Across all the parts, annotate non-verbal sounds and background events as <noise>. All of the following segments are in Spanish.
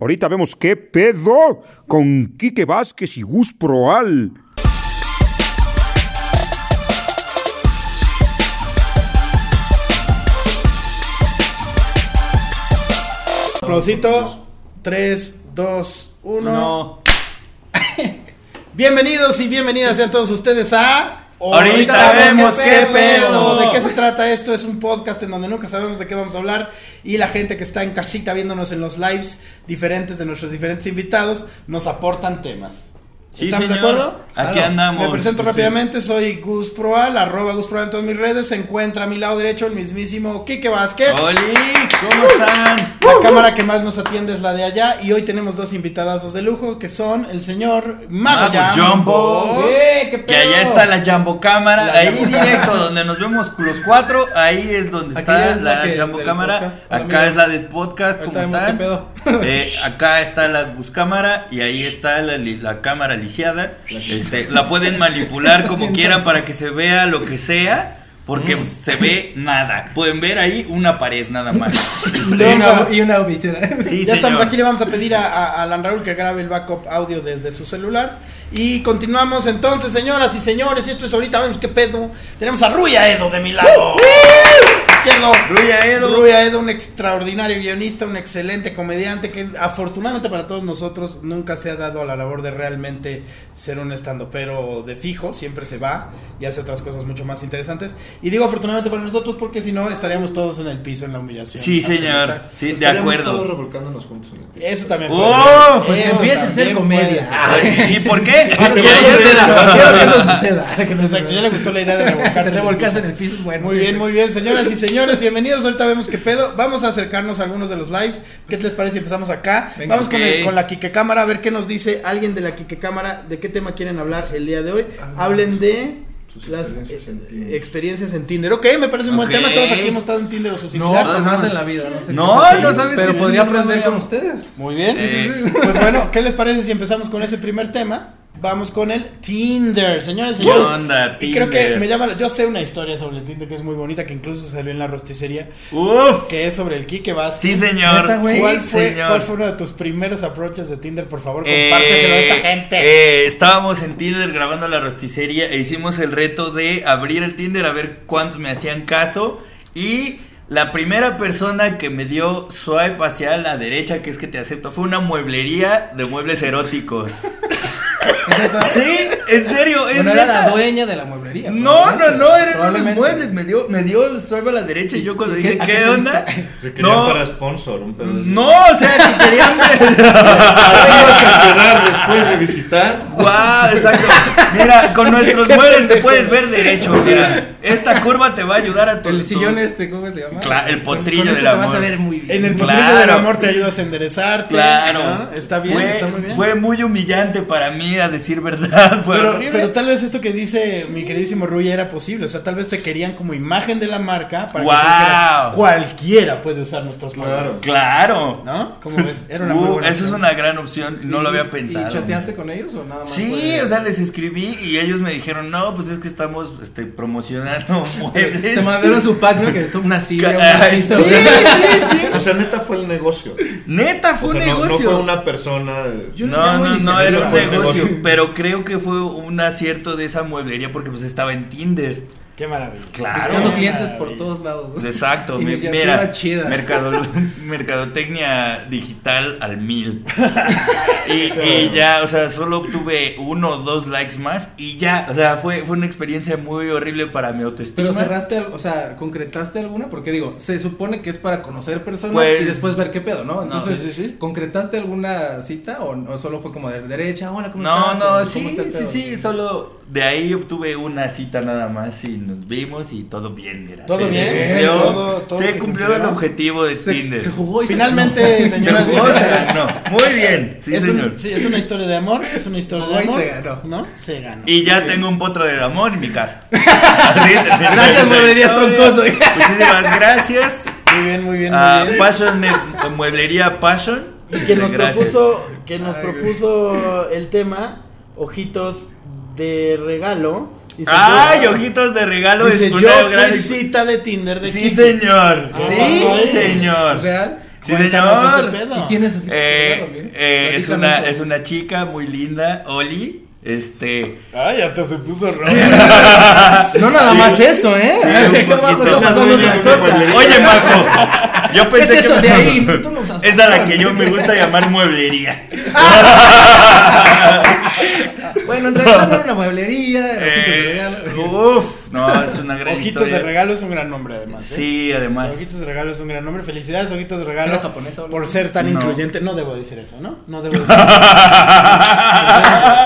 Ahorita vemos qué pedo con Quique Vázquez y Gus Proal. Aplausito. 3, 2, 1. No. <laughs> Bienvenidos y bienvenidas sean todos ustedes a. Ahorita vemos qué pedo. ¿De qué se trata esto? Es un podcast en donde nunca sabemos de qué vamos a hablar y la gente que está en casita viéndonos en los lives diferentes de nuestros diferentes invitados nos aportan temas. Sí, ¿Estamos de acuerdo? Aquí Claro. andamos. Me presento Sí. rápidamente, soy Gus Proal, arroba Gus Proal en todas mis redes. Se encuentra a mi lado derecho el mismísimo Quique Vázquez. ¡Oli! ¿Cómo están? La cámara que más nos atiende es la de allá y hoy tenemos dos invitadazos de lujo que son el señor Mago, Mago Jumbo. Jumbo. ¡Eh, qué Que pedo! allá está la Jumbo Cámara, La ahí Jumbo directo Cámara. donde nos vemos los cuatro, ahí es donde Aquí está es la la, que- Jumbo Cámara, podcast. Acá es la del podcast, Ahorita ¿cómo están? qué pedo. Eh, acá está la buscámara y ahí está la, la cámara Este, la pueden manipular <laughs> como quieran para que se vea lo que sea. Porque Mm. se ve <laughs> nada. Pueden ver ahí una pared nada más. Y <laughs> Este, una, y una visera. sí, ya estamos aquí, le vamos a pedir a, a- a Alan Raúl que grabe el backup audio desde su celular. Y continuamos entonces, señoras y señores, esto es ahorita, vemos qué pedo. Tenemos a Ruya Edo de mi lado. Izquierdo. Ruya Edo. Ruya Edo, un extraordinario guionista, un excelente comediante que afortunadamente para todos nosotros nunca se ha dado a la labor de realmente ser un estando, pero de fijo siempre se va y hace otras cosas mucho más interesantes. Y digo afortunadamente para nosotros porque si no estaríamos todos en el piso en la humillación. Sí, señor. absoluta. Sí, de acuerdo. todos revolcándonos juntos en el piso. Eso también ¡Oh! puede ser. Pues Eso empiecen a hacer comedias. ¿Y por qué? Quiero que eso suceda. Quiero que eso suceda. Que no Exacto, ya le gustó la idea de revolcarse. Te revolcas en el piso es bueno. Muy bien, muy bien, señoras y señores, bienvenidos. Ahorita vemos qué pedo. Vamos a acercarnos a algunos de los lives. ¿Qué les parece si empezamos acá? Venga. Vamos con, con la Kike Cámara a ver qué nos dice alguien de la Kike Cámara, de qué tema quieren hablar el día de hoy. Hablen de Sus las experiencias en eh, Tinder. experiencias en Tinder. Ok, me parece un buen Ok. tema. Todos aquí hemos estado en Tinder o su No, similar. jamás en la vida. No, sé No, qué no sabes Pero que podría no aprender con ustedes. Muy bien. Sí, sí, sí. Pues bueno, ¿qué les parece si empezamos con ese primer tema? Vamos con el Tinder, señores y ¿Qué señores. onda, Y creo que Tinder? me llama, yo sé una historia sobre el Tinder que es muy bonita, que incluso salió en la rosticería, Uf. que es sobre el Kike Vázquez. Sí, señor. ¿Cuál Sí, fue, señor. ¿Cuál fue uno de tus primeros approaches de Tinder? Por favor, Eh, compárteselo a esta gente. eh, estábamos en Tinder grabando la rosticería e hicimos el reto de abrir el Tinder a ver cuántos me hacían caso. Y la primera persona que me dio swipe hacia la derecha, que es que te acepto, fue una mueblería de muebles eróticos. <laughs> sí, en serio, es Bueno, era la dueña de la mueblería. No, no, no, eran unos Probablemente. muebles. Me dio, me dio el swipe a la derecha y yo cuando ¿Qué- dije, ¿qué, qué te onda? Te querían No, para sponsor, un pedo no, o sea, que querían <laughs> Así vas a quedar después de visitar. Guau, exacto. Mira, con nuestros muebles te puedes ver derecho. O sea, esta curva te va a ayudar a tu. El tu- sillón este, ¿cómo se llama? Cla- el potrillo con este del te vas amor. a ver muy bien. en el Claro. potrillo del amor te ayudas a enderezarte. Claro. ¿no? Está bien, Fue- está muy bien. Fue muy humillante para mí, a decir verdad. Fue pero, pero tal vez esto que dice mi queridísimo Ruya era posible. O sea, tal vez te querían como imagen de la marca para que tú Guau. dijeras, cualquiera puede usar nuestros Claro. modelos. Claro. ¿No? ¿Cómo ves? Era una muy Uh, buena eso es una gran opción. No lo había ¿Y- pensado. ¿Y chateaste con ellos o nada más? Sí, o sea, les escribí y ellos me dijeron, no, pues es que estamos este, promocionando <laughs> muebles. Te mandaron su pack, ¿no? Que una silla, Ay, sí, o sea, sí, sí. O sea, neta fue el negocio. Neta, fue O sea, un no, no negocio. fue una persona. Yo No, no, no era un negocio, negocio. pero creo que fue un acierto de esa mueblería porque pues estaba en Tinder. Qué maravilla. Claro. Buscando clientes por todos lados. Exacto, mira, chida. mercado- mercadotecnia digital al mil. <laughs> y, y ya, o sea, solo obtuve uno o dos likes más y ya, o sea, fue, fue una experiencia muy horrible para mi autoestima. Pero cerraste, o sea, concretaste alguna, porque digo, se supone que es para conocer personas Pues- y después ver qué pedo, ¿no? No, Entonces, sí, sí, sí. ¿concretaste alguna cita o, o solo fue como de derecha? Hola, ¿cómo No, estás? no, ¿Cómo sí, sí, sí, solo de ahí obtuve una cita nada más y nos vimos y todo bien, mira. Todo Se- bien, se cumplió, todo- todo se se cumplió cumplió. el objetivo de Se, Tinder. se jugó y se Finalmente, ganó. Señoras y jugó, señores. ganó. Muy bien, sí, es, señor. un- sí, es una historia de amor, es una historia de amor. se ganó. ¿No? Se ganó. Y ya tengo un potro del amor en mi casa. <laughs> Así, Gracias, mueblerías troncoso. Muchísimas gracias. Muy bien, muy bien, muy bien. Passion, Mueblería Passion. Y que nos Gracias. propuso, que nos Ay, propuso el tema, ojitos de regalo. Dice, Ay, yo- ojitos de regalo Dice, es yo fui cita de Tinder de Sí, Kike". señor. Ah, Sí, señor. ¿Real? Sí, Cuéntanos señor. ese pedo. ¿Y quién es? Eh, eh, es, una, eso. es una chica muy linda, Oli. Este. Ay, hasta se puso rojo. No nada más eso, ¿eh? Oye, Majo. <laughs> Yo ¿Qué es pensé eso que de ahí? Tú no seas <laughs> Es a la que yo me gusta llamar mueblería. <laughs> Bueno, en realidad no era una mueblería, era Eh, uf, no, es una gran Ojitos historia. de regalo es un gran nombre, además. ¿eh? Sí, además. Ojitos de regalo es un gran nombre. Felicidades, Ojitos de regalo. ¿Era japonesa por ser tan No. incluyente. No debo decir eso, ¿no? No debo <laughs> decir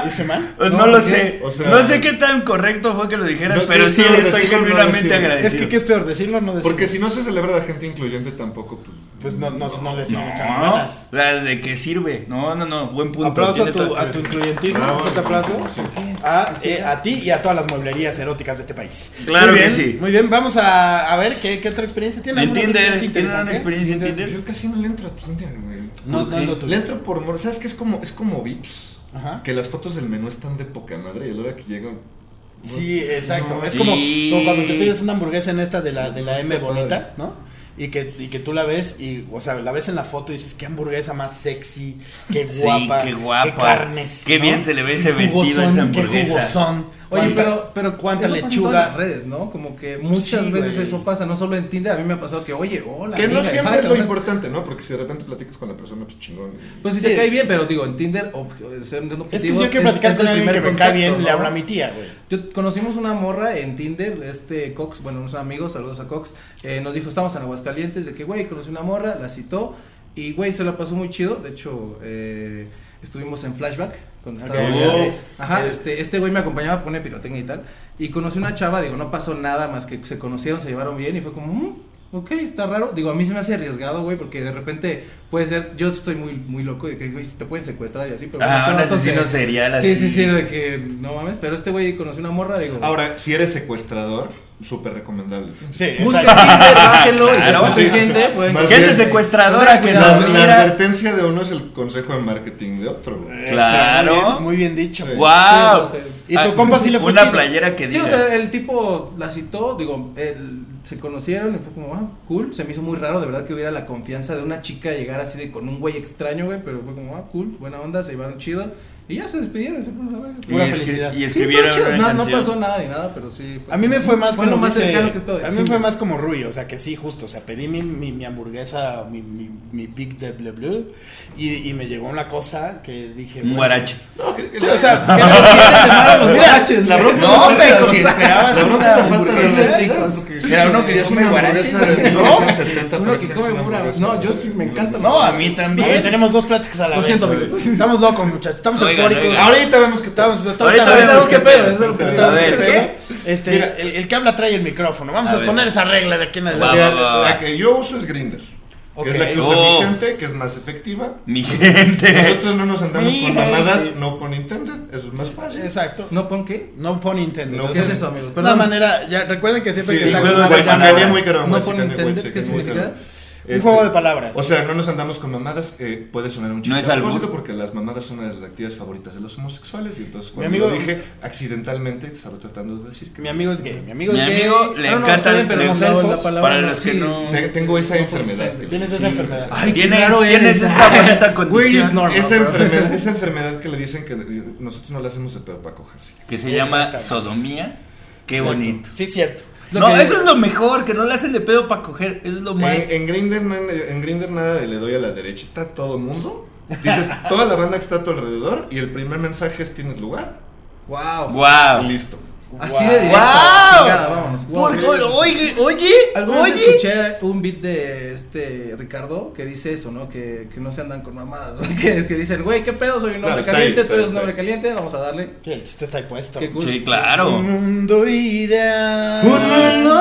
¿Hice mal? No, No, lo sé. o sea- no sé qué tan correcto fue que lo dijeras, No, pero sí estoy decirlo, no genuinamente decirlo. Es agradecido. que, ¿qué es peor? ¿Decirlo o no decirlo? Porque si no se celebra la gente incluyente tampoco, pues. Pues no, no, no le siguen echando No, ganas. la de qué sirve. No, no, no, buen punto. Aplauso a tu, a tu incluyentismo, un fuerte aplauso a, eh, a ti y a todas las mueblerías eróticas de este país. Claro muy que bien, sí. Muy bien, vamos a, a ver qué, qué otra experiencia tiene. En ¿Alguna otra Tinder, experiencia ¿tiene una experiencia en Pues Tinder? yo casi no le entro a Tinder, güey. No, ¿Por no. Le entro por mor- ¿Sabes qué? Es como, es como Vips. Ajá. Que las fotos del menú están de poca madre y a la hora que llegan. Sí, exacto. No, es sí. como, como cuando te pides una hamburguesa en esta de la, de la M bonita, padre. ¿no? Y que, y que tú la ves y, o sea, la ves en la foto y dices, qué hamburguesa más sexy, qué Sí, guapa, qué guapa. qué carnes. Qué ¿no? bien se le ve ese Qué vestido a esa jugosón, Qué hamburguesa. jugosón. Oye, pero, pero cuánta eso pasa en lechuga. todas las redes, ¿no? Como que muchas Sí, veces güey. eso pasa, no solo en Tinder, a mí me ha pasado que, oye, hola. Que no amiga, siempre es lo importante, ¿no? Porque si de repente platicas con la persona, pues chingón. Pues si Sí. te cae bien, pero digo, en Tinder, Es que si yo quiero platicar es con el alguien que me cae bien, le ¿no? hablo a mi tía, güey. Yo conocimos una morra en Tinder, este Cox, bueno, unos amigos, saludos a Cox, eh, nos dijo, estamos en Aguascalientes, de que, güey, conocí una morra, la citó, y, güey, se la pasó muy chido, de hecho, eh, estuvimos en Flashback, cuando Ok, estaba... ok, ok. Ajá, este, este güey me acompañaba a poner pirotecnia y tal, y conocí una chava, digo, no pasó nada más que se conocieron, se llevaron bien, y fue como, "Mm, ok, está raro, digo, a mí se me hace arriesgado, güey, porque de repente puede ser, yo estoy muy, muy loco, de que, güey, te pueden secuestrar y así, pero... Ah, este un asesino se- serial Sí, así. sí, sí, de que, no mames, pero este güey conoció una morra, digo... Ahora, si eres secuestrador, súper recomendable. Sí. Tinder, bájenlo y Claro, se sí, gente, o sea, pueden más Gente bien- secuestradora que La, nos la advertencia de uno es el consejo de marketing de otro, güey. Claro. Muy bien, muy bien dicho. Sí. güey. ¡Wow! Sí, ¿Y tu compa sí le fue Una chido? playera que Sí, diga. o sea, el tipo la citó, digo, él- se conocieron y fue como, ah, cool. Se me hizo muy raro, de verdad, que hubiera la confianza de una chica llegar así de con un güey extraño, güey, pero fue como, ah, cool, buena onda, se llevaron chido. Y ya se despidieron, se fueron a verga. y, felicidad. y Sí, escribieron una no, no pasó nada ni nada, pero sí. A mí me fue más fue como lo más dice- cercano que estoy. A mí me fue más como Rui, o sea que sí, justo, o sea, pedí mi, mi, mi hamburguesa, mi, mi, mi Big de Bleu Bleu, y, y me llegó una cosa que dije... Un guarache. No, que- que- Sí, o sea, que ¿Qué no- los guaraches, la bronca No, no pero si esperabas una hamburguesa Será uno que come de No. 1970, Uno pero que come pura- no, yo sí me encantan No, a mí ver, también. tenemos dos pláticas a la Lo vez. siento, amigos. Estamos locos, muchachos. Estamos Oigan. Ahorita vemos que Estamos, Ahorita vemos qué qué pedo. Este, Mira. el, el que habla trae el micrófono. Vamos A a, poner esa regla de aquí en adelante. La, va. la que yo uso es Grinder. Ok. Que es la que usa Oh. mi gente, que es más efectiva. Mi gente. Nosotros no nos andamos Mi con mamadas, no por Nintendo. Eso es más fácil. Exacto. ¿No pon qué? No pun intended. No, ¿Qué es eso, amigos? Una Perdón. manera, ya recuerden que siempre Sí, que está con una de No Nintendo, muy ¿qué significa? Caro. Un Este, juego de palabras. O sea, no nos andamos con mamadas, eh, puede sonar un No chiste es a propósito porque las mamadas son una de las actividades favoritas de los homosexuales y entonces cuando amigo- lo dije accidentalmente estaba tratando de decir que Mi amigo es gay. Mi amigo Mi es gay. amigo le No, no, encanta pero le- los la- la elfos, palabra para no, los que sí. no- Te- tengo <laughs> esa No enfermedad. Tienes esa enfermedad. Ay, Tienes- raro tienes esta bonita condición. es normal, Esa enfermedad, esa enfermedad que le dicen que nosotros no le hacemos de pedo para cogerse. que se llama sodomía. Qué bonito. Sí, cierto. Lo no, que- eso es lo mejor, que no le hacen de pedo para coger. Eso es lo más. En, en Grindr en Grindr nada de le doy a la derecha, está todo mundo. Dices <laughs> toda la banda que está a tu alrededor y el primer mensaje es tienes lugar. Wow. Wow. Listo. Así Wow. de directo. Wow. Chingada, vámonos. Oye, oye, oye, Alguna vez oye. escuché un beat de este Ricardo que dice eso, ¿no? Que, que no se andan con mamadas. <laughs> Que, que dicen, güey, ¿qué pedo? Soy un hombre caliente, ahí, tú eres un hombre caliente, vamos a darle. Sí, el chiste está ahí puesto. Qué cool. Sí, claro. Un mundo ideal. Un mundo-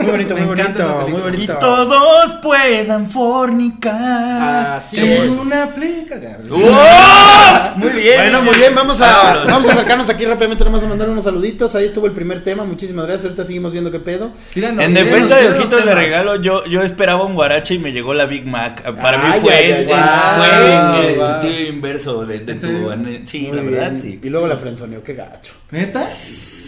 Muy bonito, muy <laughs> bonito, muy película. Y bonito. todos puedan fornicar. Así En es. una plica. ¡Oh! Muy bien. Bueno, muy bien, vamos a, Vámonos. vamos a acercarnos aquí rápidamente, nomás a mandar unos saluditos saluditos. Ahí estuvo el primer tema. Muchísimas gracias. Ahorita seguimos viendo qué pedo. Tíranos, En tíranos, defensa de ojitos de regalo, yo, yo esperaba un guarache y me llegó la Big Mac. Para mí fue, ay. fue Wow, el wow. sentido inverso de, de ¿En tu. ane- Sí, Muy la bien. verdad, sí. Y luego la frenzoneó, qué gacho. ¿Neta?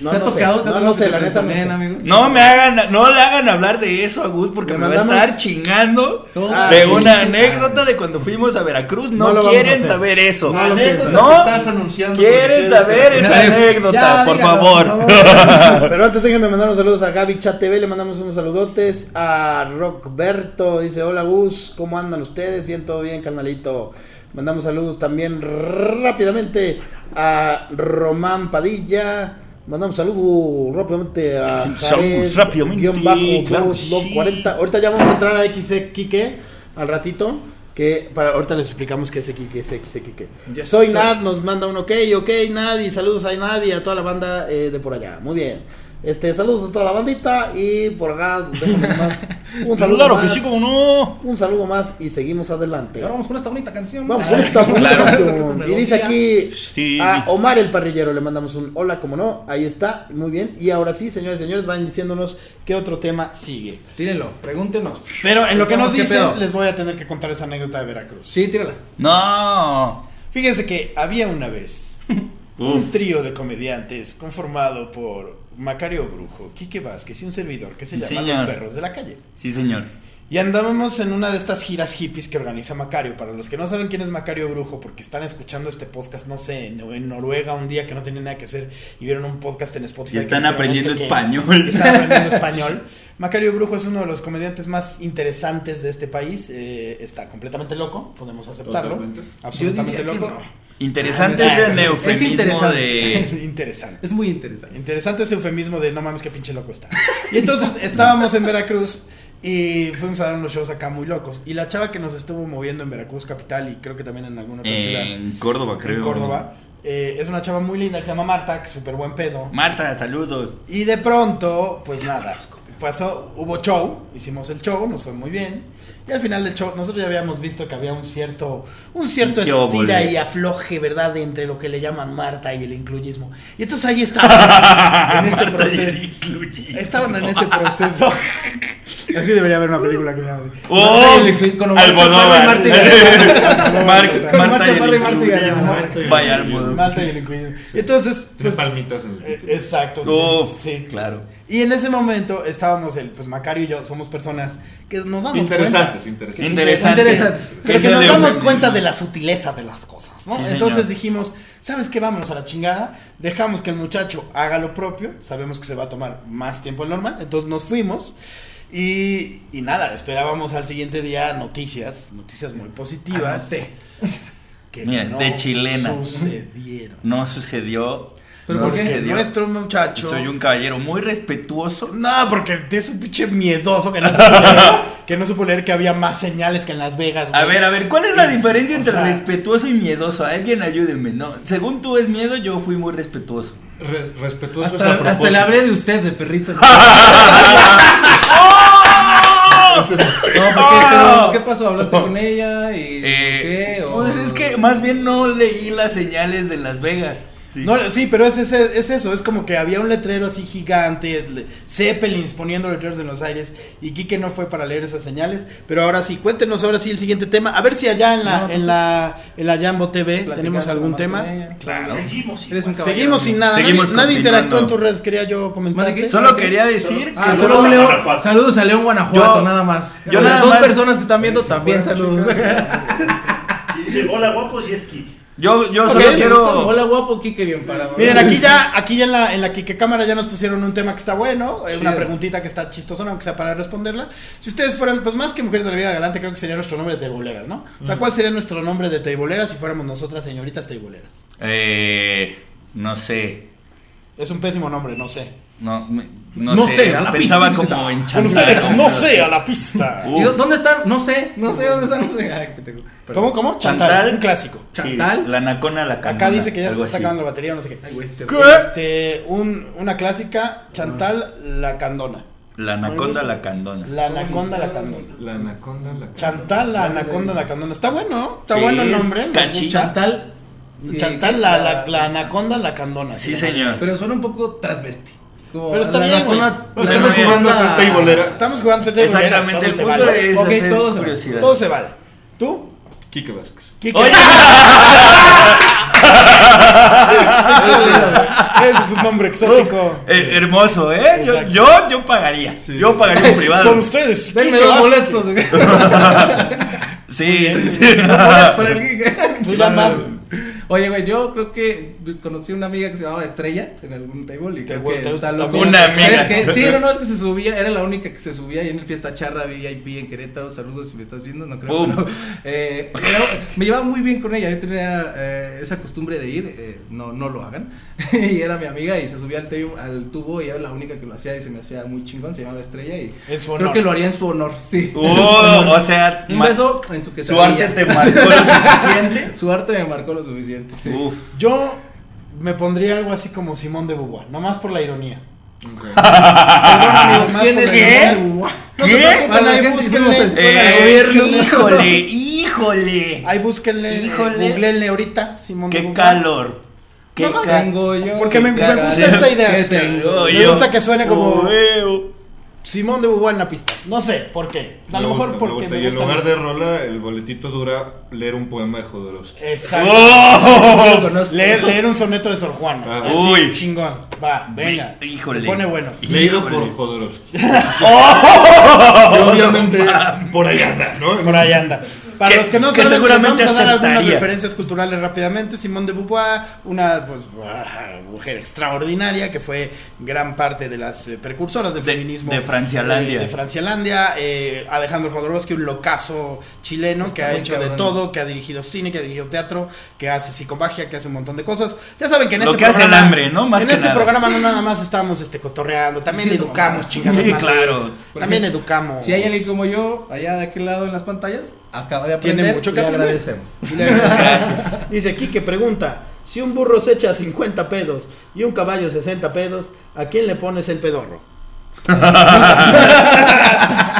No, ¿Te ha no tocado? ¿Te ha No, no sé, la neta no sé. amigo? No me hagan, no le hagan hablar de eso a Gus porque me va a estar chingando Ah, de sí, una sí. anécdota de cuando fuimos a Veracruz. No, quieren saber eso. No No. estás anunciando. Quieren saber esa Ya, anécdota, ya, por favor. Pero antes déjenme mandar unos saludos a Gaby Chat TV, le mandamos unos saludotes a Rockberto, dice hola Gus, ¿cómo andan ustedes? Bien, todo bien, carnalito. Mandamos saludos también rápidamente a Román Padilla. Mandamos saludos rápidamente a Jared, rápidamente, guion bajo, claro dos, dos, sí. 40. Ahorita ya vamos a entrar a XE Kike al ratito. Que para, ahorita les explicamos qué es Kike, es XE Kike. Yes, Soy sir. Nad, nos manda un ok, ok, Nad, y saludos a Nad y a toda la banda eh, de por allá. Muy bien. Este, saludos a toda la bandita y por acá <laughs> más un saludo Claro más. que sí, como no. Un saludo más y seguimos adelante. Ahora vamos con esta bonita canción. Vamos con esta <laughs> bonita Claro. canción. <laughs> Y dice aquí Sí. a Omar el parrillero le mandamos un hola, como no, ahí está, muy bien. Y ahora sí, señores y señores, van diciéndonos qué otro tema sigue. Tírenlo, pregúntenos. Pero en lo que nos ¿Qué dicen, pedo? les voy a tener que contar esa anécdota de Veracruz. Sí, tírala. No. Fíjense que había una vez un Uf. trío de comediantes conformado por Macario Brujo, Quique Vázquez y un servidor que se llama señor. Los Perros de la Calle. Sí, señor. Y andábamos en una de estas giras hippies que organiza Macario. Para los que no saben quién es Macario Brujo, porque están escuchando este podcast, no sé, en, Noruega un día que no tenían nada que hacer y vieron un podcast en Spotify. Y <laughs> están aprendiendo español. Están aprendiendo español. Macario Brujo es uno de los comediantes más interesantes de este país. eh, está completamente loco, podemos aceptarlo. Totalmente. Absolutamente Yo diría que loco. no. Interesante ese es neufemismo interesante. <laughs> Es interesante. Es muy interesante. Interesante ese eufemismo de no mames qué pinche loco está. Y entonces <laughs> estábamos en Veracruz y fuimos a dar unos shows acá muy locos. Y la chava que nos estuvo moviendo en Veracruz capital y creo que también en alguna otra ciudad En Córdoba, creo. en Córdoba eh, es una chava muy linda que se llama Marta, que es súper buen pedo. Marta, saludos. Y de pronto, pues nada, pasó, hubo show, hicimos el show, nos fue muy bien. Y al final del show, nosotros ya habíamos visto que había un cierto, un cierto estira y afloje, ¿verdad? Entre lo que le llaman Marta y el incluyismo. Y entonces ahí <laughs> estaban, en este proceso. Estaban en ese proceso. <laughs> Así debería haber una película que se llama así. ¡Oh! El con Omar Almodóvar. Marta y el. Vaya Almodóvar. Marta y el entonces, Tres pues, palmitas en el eh, título. exacto. Sí. claro. Y en ese momento estábamos, el, pues Macario y yo somos personas que nos damos Interesantes, cuenta. interesantes. Interesante. Interesantes. Pero que nos de damos cuenta de la sutileza de las cosas, ¿no? Sí, Entonces señor. dijimos, ¿sabes qué? Vámonos a la chingada. Dejamos que el muchacho haga lo propio. Sabemos que se va a tomar más tiempo del normal. Entonces nos fuimos. Y, y nada, esperábamos al siguiente día noticias, noticias muy positivas. Anoté. Que Mira, no de chilena. sucedieron. No sucedió. ¿Pero no por qué? sucedió. Nuestro muchacho. Soy un caballero muy respetuoso. No, porque es un pinche miedoso que no supo leer, <laughs> que no supo leer que había más señales que en Las Vegas. A ver, a ver, ¿cuál es la diferencia o entre sea, respetuoso y miedoso? Alguien ayúdeme, ¿no? Según tú es miedo, yo fui muy respetuoso. Re- respetuoso es a Hasta, hasta le hablé de usted, de perrito. <laughs> <laughs> No, Ese es- ¿por qué? Pero, ¿Qué pasó? ¿Hablaste con ella? ¿Y Eh, qué? ¿O- Pues es que más bien no leí las señales de Las Vegas. Sí. No, sí, pero es, ese- es eso, es como que había un letrero así gigante, Zeppelins poniendo letreros en los aires, y Kike no fue para leer esas señales, pero ahora sí, cuéntenos ahora sí el siguiente tema, a ver si allá en la, No, pues en la, en la Jambo TV tenemos algún tema. ella? Claro. Un caballero. Seguimos sin nada, Seguimos nadie, nadie interactuó en tus redes, quería yo comentarte. ¿Qué? Solo quería decir Ah, saludos, solo- León, saludos a León Guanajuato, Yo- nada más. yo A las nada dos más- personas que están viendo también saludos. <laughs> Y dice, hola guapos y es Kik. Yo, yo solo quiero. Hola guapo, Kike, bien parado. Miren, aquí ya, aquí ya en la, en la Kike Cámara ya nos pusieron un tema que está bueno, eh, una preguntita que está chistosa, aunque sea para responderla. Si ustedes fueran, pues más que mujeres de la vida galante, creo que sería nuestro nombre de teiboleras, ¿no? O sea, ¿cuál sería nuestro nombre de teiboleras si fuéramos nosotras señoritas teiboleras? Eh, no sé. Es un pésimo nombre, no sé. No, me- no, No sé. sé, a la Pensaba pista. como en Con Chantal. ustedes, no sé, a la pista. Uh. ¿Y dó- dónde están? No sé, no sé dónde están, no sé. Ay. ¿Cómo, cómo? Chantal, Chantal. un clásico. Sí, Chantal. la nacona, la Acá canona, dice que ya se está así. acabando la batería, no sé qué. Ay, güey, se- Este, un, una clásica, Chantal la candona. La anaconda, la candona. La anaconda la candona. La anaconda, la Chantal la anaconda la candona. Está bueno, está Sí, bueno el nombre. Chantal Chantal, la, la, la anaconda, la candona. Sí, señor. Pero suena un poco transvesti. Como Pero está la bien, güey. estamos bien. jugando a anaconda- teibolera. Estamos jugando CT Exactamente, todo el punto vale. es todo se. Todo se vale. ¿Tú? Quique Vázquez. Oye, <laughs> Ese es un nombre exótico. eh, hermoso, ¿eh? Yo, yo, yo pagaría. Sí, yo pagaría un privado. Con ustedes. Denme dos boletos. <laughs> Sí, sí. Boletos para el Kike. Tú llama. Oye, güey, yo creo que conocí una amiga que se llamaba Estrella en algún table y creo que está loco. Una amiga. Que, sí, no, no, es que se subía, era la única que se subía ahí en el Fiesta Charra VIP en Querétaro. Saludos si me estás viendo, no creo. Pero, eh, era- me llevaba muy bien con ella, yo tenía eh, esa costumbre de ir, eh, no, no lo hagan. <laughs> y era mi amiga y se subía al, teo- al tubo y era la única que lo hacía y se me hacía muy chingón, se llamaba Estrella y su creo que lo haría en su honor, sí. <laughs> Su honor. o sea, Un beso en su su quesadilla. arte te marcó lo suficiente. <laughs> Su arte me marcó lo suficiente. Sí. Uf. Yo me pondría algo así como Simón de Beauvoir, nomás por la ironía. <laughs> Perdón, amigo, Nomás ¿quién por es la ¿Qué? de No se ¿Qué? ahí búsquenle. de Eh, híjole, híjole. Ahí búsquenle, Híjole. googleenle ahorita, Simón de Qué Beauvoir. calor. Qué Tengo yo. Porque me, me gusta esta idea. ¿Qué sí. tengo Me gusta que suene como Oh. Simón de Beauvoir en la pista. No sé por qué. A Me lo mejor gusta, me porque gusta. me Y en lugar mucho. de rola, el boletito dura leer un poema de Jodorowsky. Exacto. Oh. Sí. <laughs> Leer, leer un soneto de Sor Juana. Ah, Así, uy. chingón. Va, venga. Híjole. Se pone bueno. Leído Híjole. por Jodorowsky. <laughs> <laughs> y obviamente por ahí anda, ¿no? Por ahí anda. Para Que- los que no que saben, seguramente vamos a dar algunas referencias culturales rápidamente. Simón de Beauvoir, una pues, <laughs> mujer extraordinaria que fue gran parte de las eh, precursoras del De- feminismo de Francialandia. eh, de Francialandia. Eh, Alejandro Jodorowsky, un locazo chileno Está que ha hecho de todo, que ha dirigido cine, que ha dirigido teatro, que hace psicomagia, que hace un montón de cosas. Ya saben que en Lo este que hace programa, el hambre, ¿no? Más en que este nada. programa no nada más estamos este cotorreando, también Sí, educamos, no, chingados. sí, claro. También educamos. Si hay alguien como yo, allá de aquel lado en las pantallas, acaba de aprender. Tiene mucho que le aprender. agradecemos. <laughs> Le agradecemos. Dice Kike pregunta, si un burro se echa 50 pedos y un caballo 60 pedos, ¿a quién le pones el pedorro? <laughs>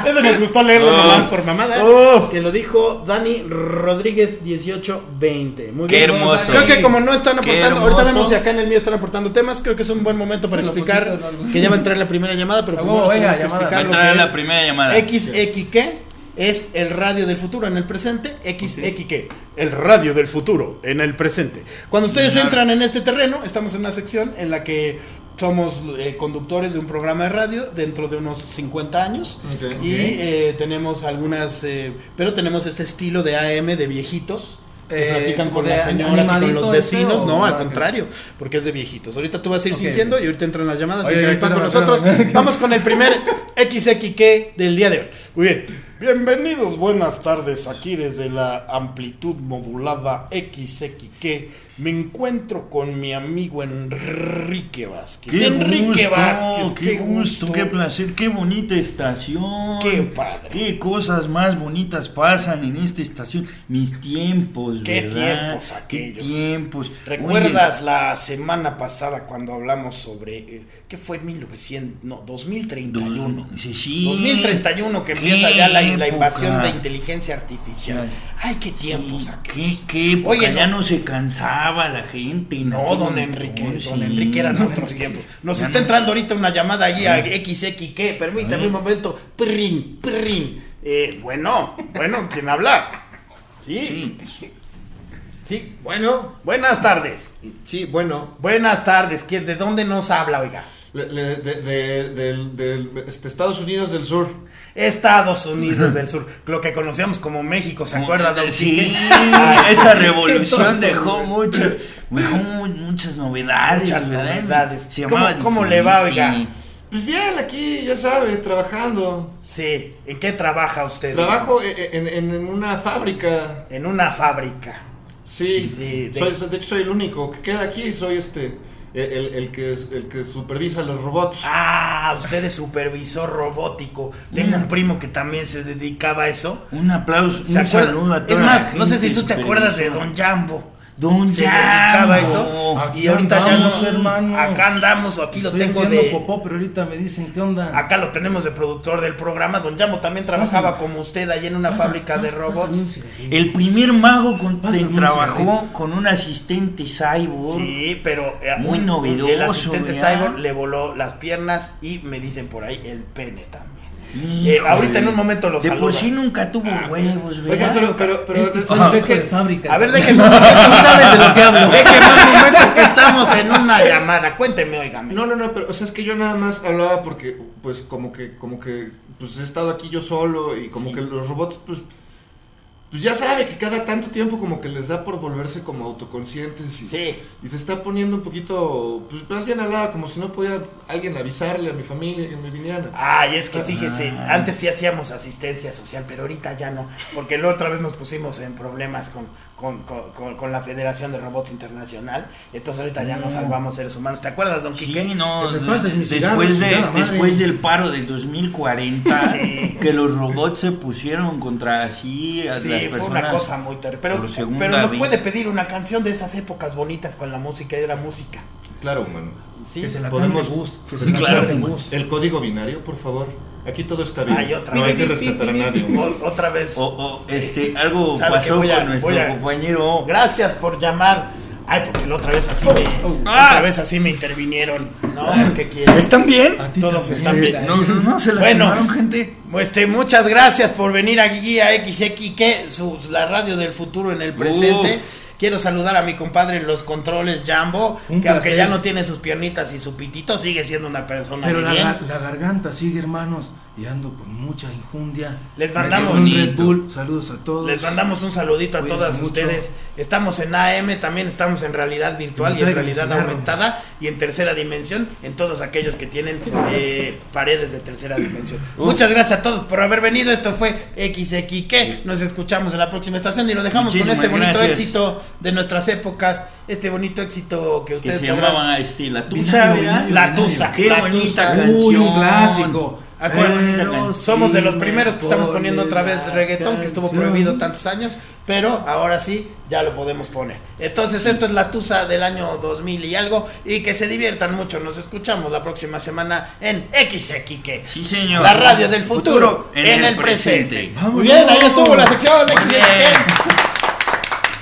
Eso nos gustó leerlo Uf. nomás por mamada. Uf. Que lo dijo Dani Rodríguez 1820. Muy Qué bien. hermoso. Creo que como no están Qué aportando, ahorita vemos si acá en el mío están aportando temas, creo que es un buen momento para explicar que ya va a entrar la primera llamada, pero A primero huevo, venga, tenemos que llamada. explicar Va a lo entrar que la es primera llamada. XXK es el radio del futuro en el presente, XXK, el radio del futuro en el presente. Cuando ustedes entran en este terreno, estamos en una sección en la que somos eh, conductores de un programa de radio dentro de unos 50 años y eh, tenemos algunas, eh, pero tenemos este estilo de AM de viejitos. que platican con las señoras y con los vecinos. No, al contrario, porque es de viejitos. Ahorita tú vas a ir sintiendo y ahorita entran las llamadas y con nosotros. Vamos con el primer <laughs> XXK del día de hoy. Muy bien. Bienvenidos, buenas tardes aquí desde la amplitud modulada XXK. Me encuentro con mi amigo Enrique Vázquez. Qué Enrique gusto, Vázquez, qué gusto, qué placer, qué bonita estación. Qué padre. Qué cosas más bonitas pasan en esta estación. Mis tiempos, Qué ¿verdad? tiempos aquellos. Qué tiempos. ¿Recuerdas la semana pasada cuando hablamos sobre eh, qué fue en 1900, no, 2031? Oye, sí, sí. 2031 que Qué empieza ya la, la invasión de inteligencia artificial. Ay, qué tiempos Sí, aquellos. ¿Qué, qué época? Oye, ya no se cansaba la gente. en No, don Enrique, don Enrique eran otros tiempos. Nos Ya está no. entrando ahorita una llamada allí a XXK, permítame un momento. Prin, prin. Eh, bueno, bueno, ¿quién habla? Sí, Sí. sí, bueno, buenas tardes. Sí, bueno. Buenas tardes, ¿quién, ¿de dónde nos habla, oiga? de, de- del- del- este, Estados Unidos del Sur. Estados Unidos del Sur, lo que conocíamos como México, ¿se acuerda, don Sí, esa revolución <laughs> dejó muchas, muchas novedades, Muchas ¿verdad? novedades. Se ¿Cómo- cómo le va, oiga? Pues bien, aquí, ya sabe, trabajando. Sí, ¿en qué trabaja usted? Trabajo e- e- en, en- en una fábrica. En una fábrica. Sí, Sí, de- soy, soy- de hecho soy el único que queda aquí, soy este, el, el- que, el que supervisa los robots. Ah, usted es supervisor robótico. Tengo un primo que también se dedicaba a eso. Un aplauso, Es más, no sé si tú te acuerdas de. Don Jambo. Don se dedicaba a eso. Aquí y ahorita ya no, hermano. acá andamos, o aquí Estoy lo tengo haciendo de. popó, pero ahorita me dicen, ¿qué onda? Acá lo tenemos de productor del programa. Don Yamo también trabajaba Pásame. como usted allí en una fábrica de robots. El primer mago con, trabajó con un asistente cyborg. Sí, pero eh, Muy novedoso, El asistente ¿verdad? cyborg le voló las piernas y me dicen por ahí el pene también. Eh, ahorita en un momento lo De por sí nunca tuvo huevos, Oiga, ¿verdad? solo- pero, pero, Es que fue un de fábrica. A ver, déjenme un Tú sabes de lo que hablo. Déjenme un momento que estamos en una llamada. Cuénteme, oígame. No, no, no, pero o sea, es que yo nada más hablaba porque, pues, como que, como que, pues he estado aquí yo solo y como Sí. que los robots, pues, pues ya sabe que cada tanto tiempo como que les da por volverse como autoconscientes y, Sí. y se está poniendo un poquito, pues más bien alada, como si no podía alguien avisarle a mi familia que me vinieran. Ay, es que fíjese, antes sí hacíamos asistencia social, pero ahorita ya no, porque la otra vez nos pusimos en problemas con, con, con- la Federación de Robots Internacional, entonces ahorita ya nos salvamos seres humanos. ¿Te acuerdas, Don Quique? Sí, no, después, de, después del paro de 2040, <laughs> Sí. que los robots se pusieron contra así a Sí, las fue personas. una cosa muy terrible. Pero, pero nos puede pedir una canción de esas épocas bonitas con la música, era música. Claro, mano. Sí, Que se la Podemos-. Que se la Gus. El código binario, por favor. Aquí todo está bien. Ay, otra no hay vez. que rescatar a nadie. O- otra vez. O, o, este, algo pasó a- con nuestro a- compañero. Gracias por llamar. Ay, porque la otra vez así me, Ah. otra vez así me intervinieron. No, ¿qué quieren? ¿Están bien? Todos también. están bien. No, no, no, se Bueno. lastimaron, gente. Este, muchas gracias por venir aquí a XX, que su, la radio del futuro en el presente. Uf. Quiero saludar a mi compadre en los controles, Jambo, Un que aunque ya no tiene sus piernitas y su pitito, sigue siendo una persona Pero la, bien. gar- la garganta sigue, hermanos. Y ando con mucha injundia. Les mandamos- un Red Bull. Saludos a todos. Les mandamos un saludito a todas mucho. ustedes. Estamos en AM, también estamos en realidad virtual y en realidad aumentada y en tercera dimensión, en todos aquellos que tienen eh, paredes de tercera dimensión. Uf. Muchas gracias a todos por haber venido. Esto fue XX que nos escuchamos en la próxima estación y lo dejamos Muchísimas con este bonito gracias. éxito de nuestras épocas, este bonito éxito que Que ustedes se podrán- llamaba este, La Tusa, Binario, ¿verdad? binario, La Tusa, Qué La bonita Tusa. canción. Uy, un clásico. Acuérdense, Somos de los primeros me que estamos poniendo otra vez reggaetón, que estuvo prohibido tantos años, pero ahora sí ya lo podemos poner. Entonces, esto es la Tusa del año 2000 y algo, y que se diviertan mucho. Nos escuchamos la próxima semana en. Sí, señor. La radio del futuro, en, el presente. presente. Muy bien, ahí estuvo la sección de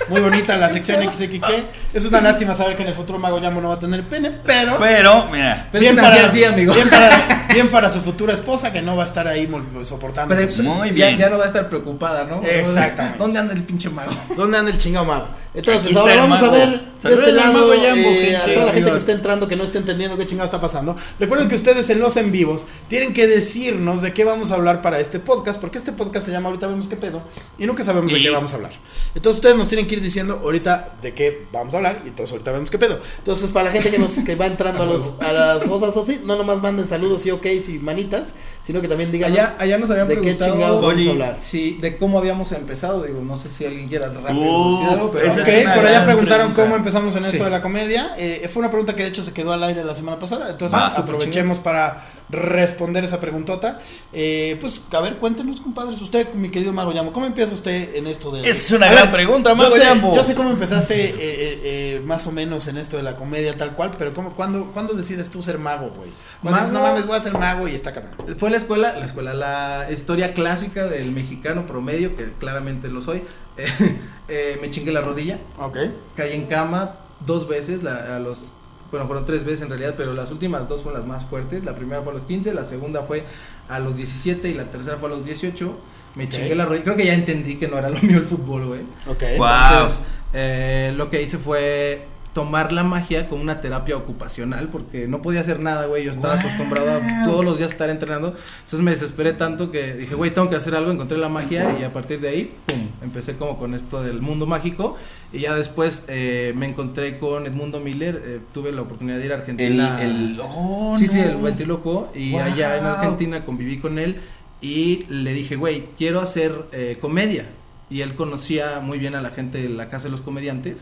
Muy bonita la sección <laughs> XXK. Es una lástima saber que en el futuro Mago Yamo no va a tener pene, pero... Pero, mira, Pero bien para así, amigo. Bien para, <laughs> bien para su futura esposa que no va a estar ahí soportando. Pero sus- Muy bien. Ya, no va a estar preocupada, ¿no? Exactamente. <laughs> ¿Dónde anda el pinche mago? ¿Dónde anda el chingado mago? Entonces, ahora vamos mago. a ver de Saludos este lado mago Jambo, eh, a toda la gente que está entrando, que no está entendiendo qué chingado está pasando. Recuerden que ustedes en los en vivos tienen que decirnos de qué vamos a hablar para este podcast, porque este podcast se llama Ahorita vemos qué pedo y nunca sabemos de qué vamos a hablar. Entonces ustedes nos tienen que ir diciendo ahorita de qué vamos a hablar y entonces ahorita vemos qué pedo. Entonces para la gente que nos que va entrando a, los, <laughs> a las cosas así, no nomás manden saludos y ok y manitas, sino que también digan Allá, allá nos habían de qué preguntado chingados vamos a hablar. sí, de cómo habíamos empezado. Digo, no sé si alguien quiera rápido algo, pero esa Ok, es una por allá preguntaron pregunta. cómo empezamos en esto Sí. de la comedia. Eh, fue una pregunta que de hecho se quedó al aire la semana pasada. Entonces aprovechemos para responder esa preguntota. Eh, pues, a ver, cuéntenos, compadres. Usted, mi querido Mago Yamo, ¿cómo empieza usted en esto de.? Es una A gran pregunta, Mago yo sé, Yamo. Yo sé cómo empezaste eh, eh, eh, más o menos en esto de la comedia, tal cual, pero ¿cómo, cuándo, ¿cuándo decides tú ser mago, güey? Cuando dices, no mames, voy a ser mago y está cabrón. Fue la escuela, la escuela, la historia clásica del mexicano promedio, que claramente lo soy. <laughs> Eh, me chingué la rodilla, Ok. caí en cama dos veces, la- a los, bueno, fueron tres veces en realidad, pero las últimas dos fueron las más fuertes. La primera fue a los 15, la segunda fue a los 17 y la tercera fue a los 18. Me chingué la rodilla, creo que ya entendí que no era lo mío el fútbol, güey. Ok. Guau. Entonces, eh, lo que hice fue tomar la magia como una terapia ocupacional porque no podía hacer nada, güey. Yo estaba Wow. acostumbrado a todos los días estar entrenando. Entonces me desesperé tanto que dije, güey, tengo que hacer algo. Encontré la magia y a partir de ahí, pum, empecé como con esto del mundo mágico. Y ya después eh, me encontré con Edmundo Miller. eh, tuve la oportunidad de ir a El, Argentina. el, oh, sí, sí, no. el ventrílocuo. Y Wow. allá en Argentina conviví con él y le dije, güey, quiero hacer eh, comedia. Y él conocía muy bien a la gente de la Casa de los Comediantes.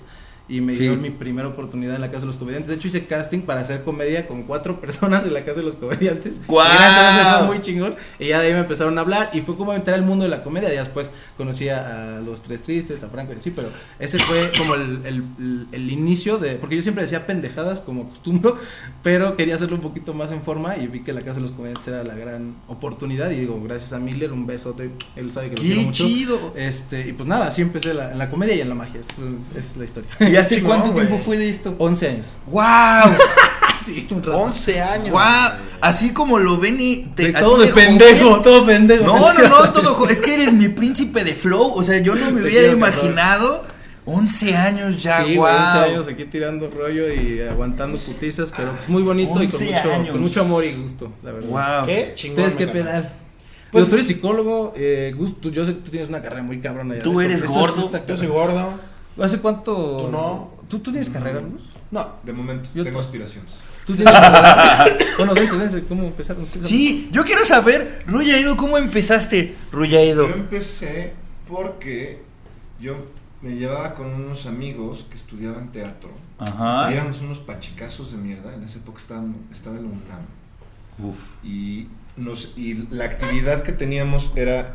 Y me Sí. dio mi primera oportunidad en la Casa de los Comediantes. De hecho, hice casting para hacer comedia con cuatro <laughs> personas en la Casa de los Comediantes. Fue muy chingón. Y ya de ahí me empezaron a hablar y fue como entrar al mundo de la comedia. Ya después conocí a, los Tres Tristes, a Franco y sí, pero ese fue como el, el- el- el inicio de... Porque yo siempre decía pendejadas como acostumbro, <laughs> pero quería hacerlo un poquito más en forma y vi que la Casa de los Comediantes era la gran oportunidad. Y digo, gracias a Miller, un besote. Él sabe que lo quiero ¡Qué mucho. chido! Este, y pues nada, así empecé la- en la comedia y en la magia. Es, es la historia. ¿Y hace chingón, cuánto güey. tiempo fue de esto? 11 años. ¡Wow! <laughs> Sí, un rato. 11 años. ¡Wow! Así como lo ven y De- así todo de joven. pendejo, todo pendejo. No, <laughs> no, no, todo Es que eres mi príncipe de flow. O sea, yo no <laughs> me Te hubiera imaginado. 11 años ya, sí, wow. güey, 11 años aquí tirando rollo y aguantando putizas, pero pues muy bonito y con 11 mucho, años. con mucho amor y gusto, la verdad. Wow. ¿Qué? Chingón. ¿Ustedes qué pedal? Pues- tú eres psicólogo, eh, Gus, tú- yo sé que tú tienes una carrera muy cabrona. ya Tú de eres Eso gordo. Yo soy gordo. ¿Hace cuánto? Tú no. ¿Tú, tú tienes carrera, Gus? No. De momento, Yo tengo to- aspiraciones. ¿Tú tienes bueno, dense, dense, ¿cómo empezaron ustedes? Sí, yo quiero saber, Ruyaido, ¿cómo empezaste, Ruyaido? Yo empecé porque yo me llevaba con unos amigos que estudiaban teatro. Ajá. Éramos unos pachicazos de mierda. En esa época estaba, estaba en la UNAM. Uf. Y, nos, y la actividad que teníamos era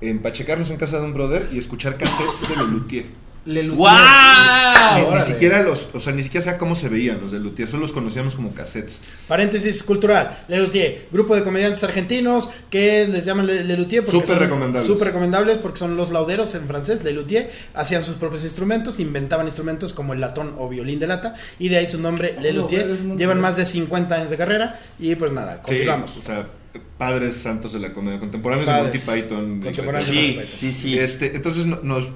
empachecarnos en casa de un brother y escuchar cassettes de Lelutier. Le Ni, ¡Wow! ni siquiera los, o sea, ni siquiera sabía cómo se veían los de Lelutier, solo los conocíamos como cassettes. Paréntesis cultural. Lelutier, grupo de comediantes argentinos que les llaman Le- Lelutier porque Súper son recomendables. súper recomendables porque son los lauderos en francés, Lelutier, hacían sus propios instrumentos, inventaban instrumentos como el latón o violín de lata y de ahí su nombre Lelutier. no, es muy Llevan bien. más de 50 años de carrera y pues nada, continuamos. Sí, o sea, padres santos de la comedia, contemporáneos Padres. de Monty Python. Contemporáneos. Sí, sí, sí. Este, entonces no- nos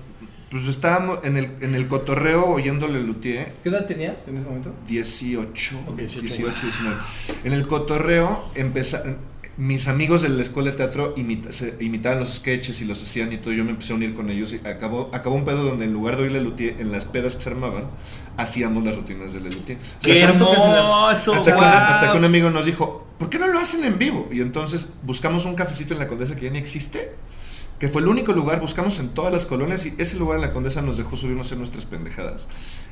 pues estábamos en el, en el cotorreo oyendo Lelutier ¿Qué edad tenías en ese momento? 18, Ok, 18, 18, 19. En el cotorreo empezaron mis amigos de la escuela de teatro imita- se- imitaban los sketches y los hacían y todo. Yo me empecé a unir con ellos y acabó, acabó un pedo donde en lugar de oír Lelutier, en las pedas que se armaban, hacíamos las rutinas de Lelutier. ¡Qué ¿cuánto que hermoso! Hasta que, wow. una- hasta que un amigo nos dijo, ¿por qué no lo hacen en vivo? Y entonces buscamos un cafecito en la Condesa que ya ni existe, que fue el único lugar, buscamos en todas las colonias y ese lugar en la Condesa nos dejó subirnos a hacer nuestras pendejadas.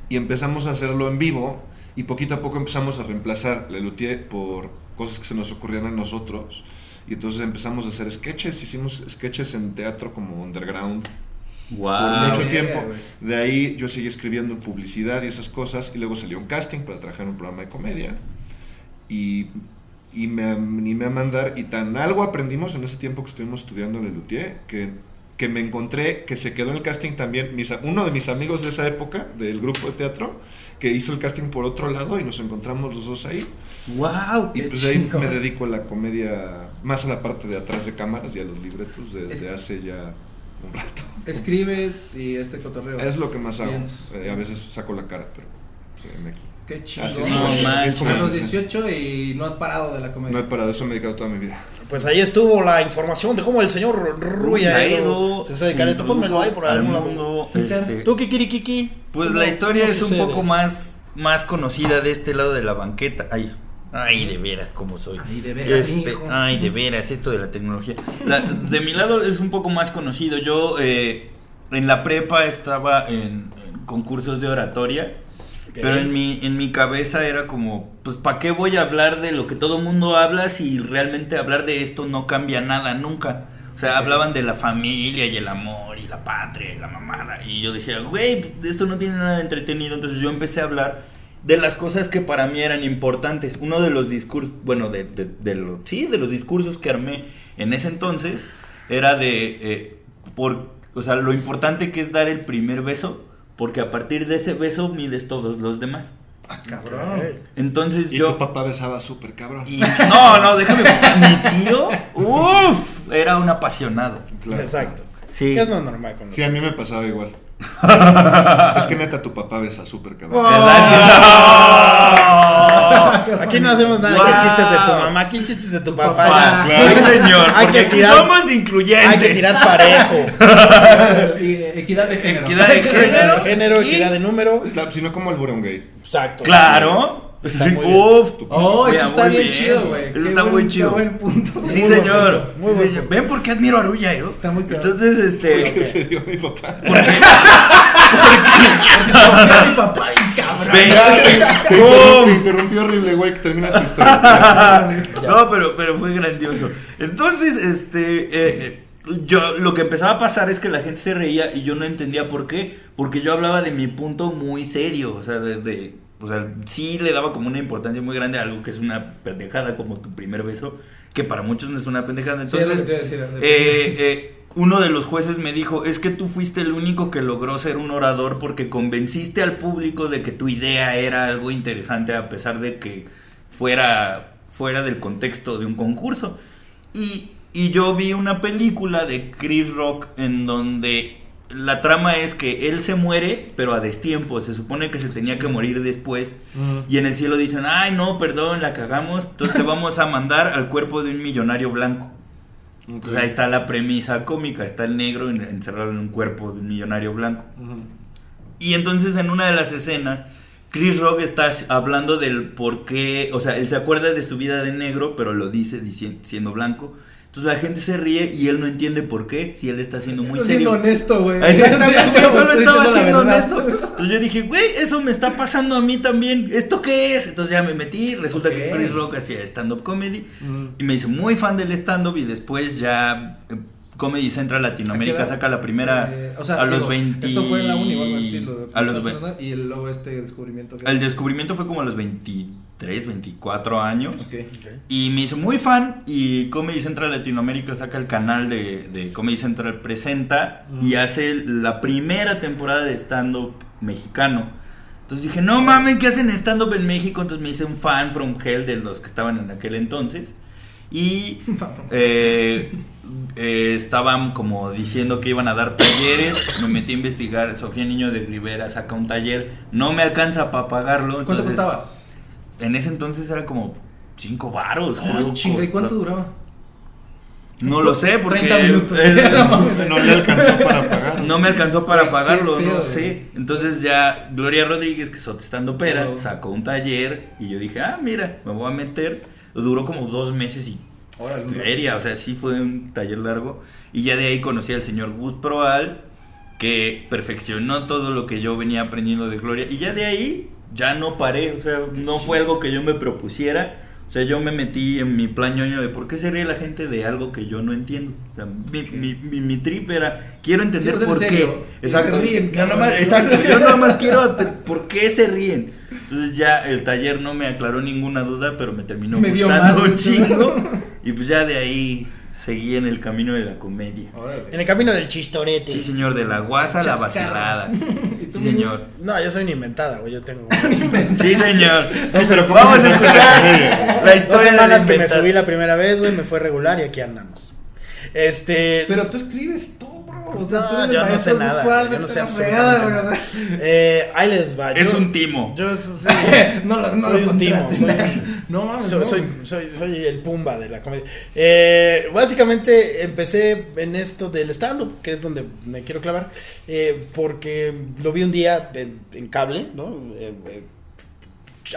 Y empezamos a hacerlo en vivo y poquito a poco empezamos a reemplazar Lelutier por cosas que se nos ocurrían a nosotros. Y entonces empezamos a hacer sketches, hicimos sketches en teatro como underground por mucho tiempo. De ahí yo seguí escribiendo en publicidad y esas cosas. Y luego salió un casting para trabajar en un programa de comedia. Y, y me animé a mandar. Y tan algo aprendimos en ese tiempo que estuvimos estudiando Lelutier que, que me encontré que se quedó en el casting también mis uno de mis amigos de esa época, del grupo de teatro, que hizo el casting por otro lado y nos encontramos los dos ahí. Wow. Y pues de ahí me dedico a la comedia, más a la parte de atrás de cámaras y a los libretos desde Es- hace ya un rato. Escribes y este cotorreo. Es lo que más hago. Bien. Eh, a veces saco la cara, pero aquí. Qué Así chingón. es, No así es como a los empecé. 18 y no has parado de la comedia. No he parado, eso me he dedicado toda mi vida. Pues ahí estuvo la información de cómo el señor Ruyaido se usa a dedicar a esto. Pónmelo ahí por algún lado. Twitter. este, Tú, Kikirikiki. Pues ¿cómo- la historia es un poco más, más conocida de este lado de la banqueta. Ay, ay, de veras, como soy. Ay, de veras, Este, ay, de veras, esto de la tecnología. La- de mi lado es un poco más conocido. Yo eh, en la prepa estaba en, en concursos de oratoria. Pero en mi, en mi cabeza era como, pues ¿para qué voy a hablar de lo que todo mundo habla si realmente hablar de esto no cambia nada nunca? O sea, hablaban de la familia y el amor y la patria y la mamada. Y yo decía, güey, esto no tiene nada de entretenido. Entonces yo empecé a hablar de las cosas que para mí eran importantes. Uno de los discursos, bueno, de, de, de lo- sí, de los discursos que armé en ese entonces era de, eh, por, o sea, lo importante que es dar el primer beso, porque a partir de ese beso mides todos los demás. Ah, Cabrón. Entonces Y yo... tu papá besaba súper cabrón. y- no, no, déjame. Mi tío, uff, era un apasionado. Claro. Exacto. Sí. Que es lo normal con Sí, a mí me pasaba igual. <laughs> es que neta, tu papá besa súper cabrón. ¿Verdad? <laughs> Aquí no hacemos nada Wow. que chistes de tu mamá, aquí chistes de tu papá. Papá. ya. Claro. Sí, señor. Hay que tirar- somos incluyentes. Hay que tirar parejo. Equidad de género. Equidad de Equidad género. de género, equidad de número. Claro, si no como el burón gay. Exacto. Claro. Está Sí, muy bien. Uf. Oh, eso Mira, está muy bien, chido, güey. Eso Qué está buen- muy qué chido. buen punto. Sí, Muy señor. muy Sí, buen señor. punto. Ven por qué admiro a Ruya, ¿eh? Está muy cabrón. Entonces, este. ¿Qué se dio mi papá? <laughs> Porque a mi papá y cabrón. Venga. Te interrumpió, te horrible, güey, que termina tu historia. <laughs> no, pero, pero fue grandioso. Entonces, este, eh, eh, yo lo que empezaba a pasar es que la gente se reía y yo no entendía por qué, porque yo hablaba de mi punto muy serio, o sea, de, de- o sea, sí le daba como una importancia muy grande a algo que es una pendejada como tu primer beso, que para muchos no es una pendejada. Entonces, decir, eh, eh, uno de los jueces me dijo, es que tú fuiste el único que logró ser un orador porque convenciste al público de que tu idea era algo interesante a pesar de que fuera fuera del contexto de un concurso. Y, y yo vi una película de Chris Rock en donde la trama es que él se muere, pero a destiempo. Se supone que se tenía que morir después. Mm. Y en el cielo dicen, ay no, perdón, la cagamos. Entonces te <laughs> vamos a mandar al cuerpo de un millonario blanco. Entonces ahí está la premisa cómica, está el negro en- encerrado en un cuerpo de un millonario blanco. Y entonces en una de las escenas, Chris Rock está hablando del por qué, o sea, él se acuerda de su vida de negro, pero lo dice siendo blanco. Entonces la gente se ríe y él no entiende por qué, si él está siendo muy Estás siendo serio. honesto, güey. Exactamente, Sí, yo solo estaba siendo honesto. Entonces yo dije, güey, eso me está pasando a mí también. ¿Esto qué es? Entonces ya me metí. Resulta que Ok. Chris Rock hacía stand-up comedy. Y me hice muy fan del stand-up y después ya eh, Comedy Central Latinoamérica saca la primera Eh, o sea, a los digo, 20. Esto fue en la uni o algo así. Lo a los Plaza ve- Sonora, Y el- luego este descubrimiento. que- El descubrimiento fue como a los 23, 24 años. Ok. Y me hice muy fan y Comedy Central Latinoamérica saca el canal de, de Comedy Central Presenta y hace la primera temporada de stand-up mexicano. Entonces dije, no mames, ¿qué hacen stand-up en México? Entonces me hice un fan from hell de los que estaban en aquel entonces. Y <laughs> eh, eh, estaban como diciendo que iban a dar talleres. Me metí a investigar. Sofía Niño de Rivera saca un taller. No me alcanza para pagarlo. ¿Cuánto entonces- costaba? En ese entonces era como 5 varos. Ah, chinga, ¿y cuánto duraba? No lo sé, porque 30 minutos. <laughs> No le alcanzó para pagar. no me alcanzó para pagarlo, qué no sé. Entonces ya Gloria Rodríguez, que es estando pera, sacó un taller y yo dije, ah, mira, me voy a meter. Duró como dos meses y Órale, feria, o sea, sí fue un taller largo. Y ya de ahí conocí al señor Gus Proal, que perfeccionó todo lo que yo venía aprendiendo de Gloria. Y ya de ahí ya no paré, o sea, no fue algo que yo me propusiera. O sea, yo me metí en mi plan ñoño de por qué se ríe la gente de algo que yo no entiendo. O sea, mi, mi, mi, mi trip era, quiero entender Sí, pues, por en qué. Exacto. Se ríen, Yo nomás- exacto. Yo nada más quiero por qué se ríen. Entonces ya el taller no me aclaró ninguna duda, pero me terminó Me gustando un chingo. Y pues ya de ahí seguí en el camino de la comedia. Órale. En el camino del chistorete. Sí, señor, de la guasa a la vacilada. <laughs> ¿Y tú, Sí, señor. No, yo soy una inventada, güey. Yo tengo <laughs> Sí, señor. No, pero ¿cómo Vamos a escuchar la <laughs> comedia? la dos historia de semanas la que me subí la primera vez, güey. Me fue regular y aquí andamos. Este. Pero tú escribes todo. O sea, No, tú eres el yo no sé nada, yo vete no sé nada. Eh, ahí les va. Es yo- un timo. Yo soy, <laughs> No, no soy un timo. Soy, <laughs> No mames, soy, no. soy, soy- soy el pumba de la comedia. Eh, básicamente empecé en esto del stand-up, que es donde me quiero clavar, eh, porque lo vi un día en, en cable, ¿no?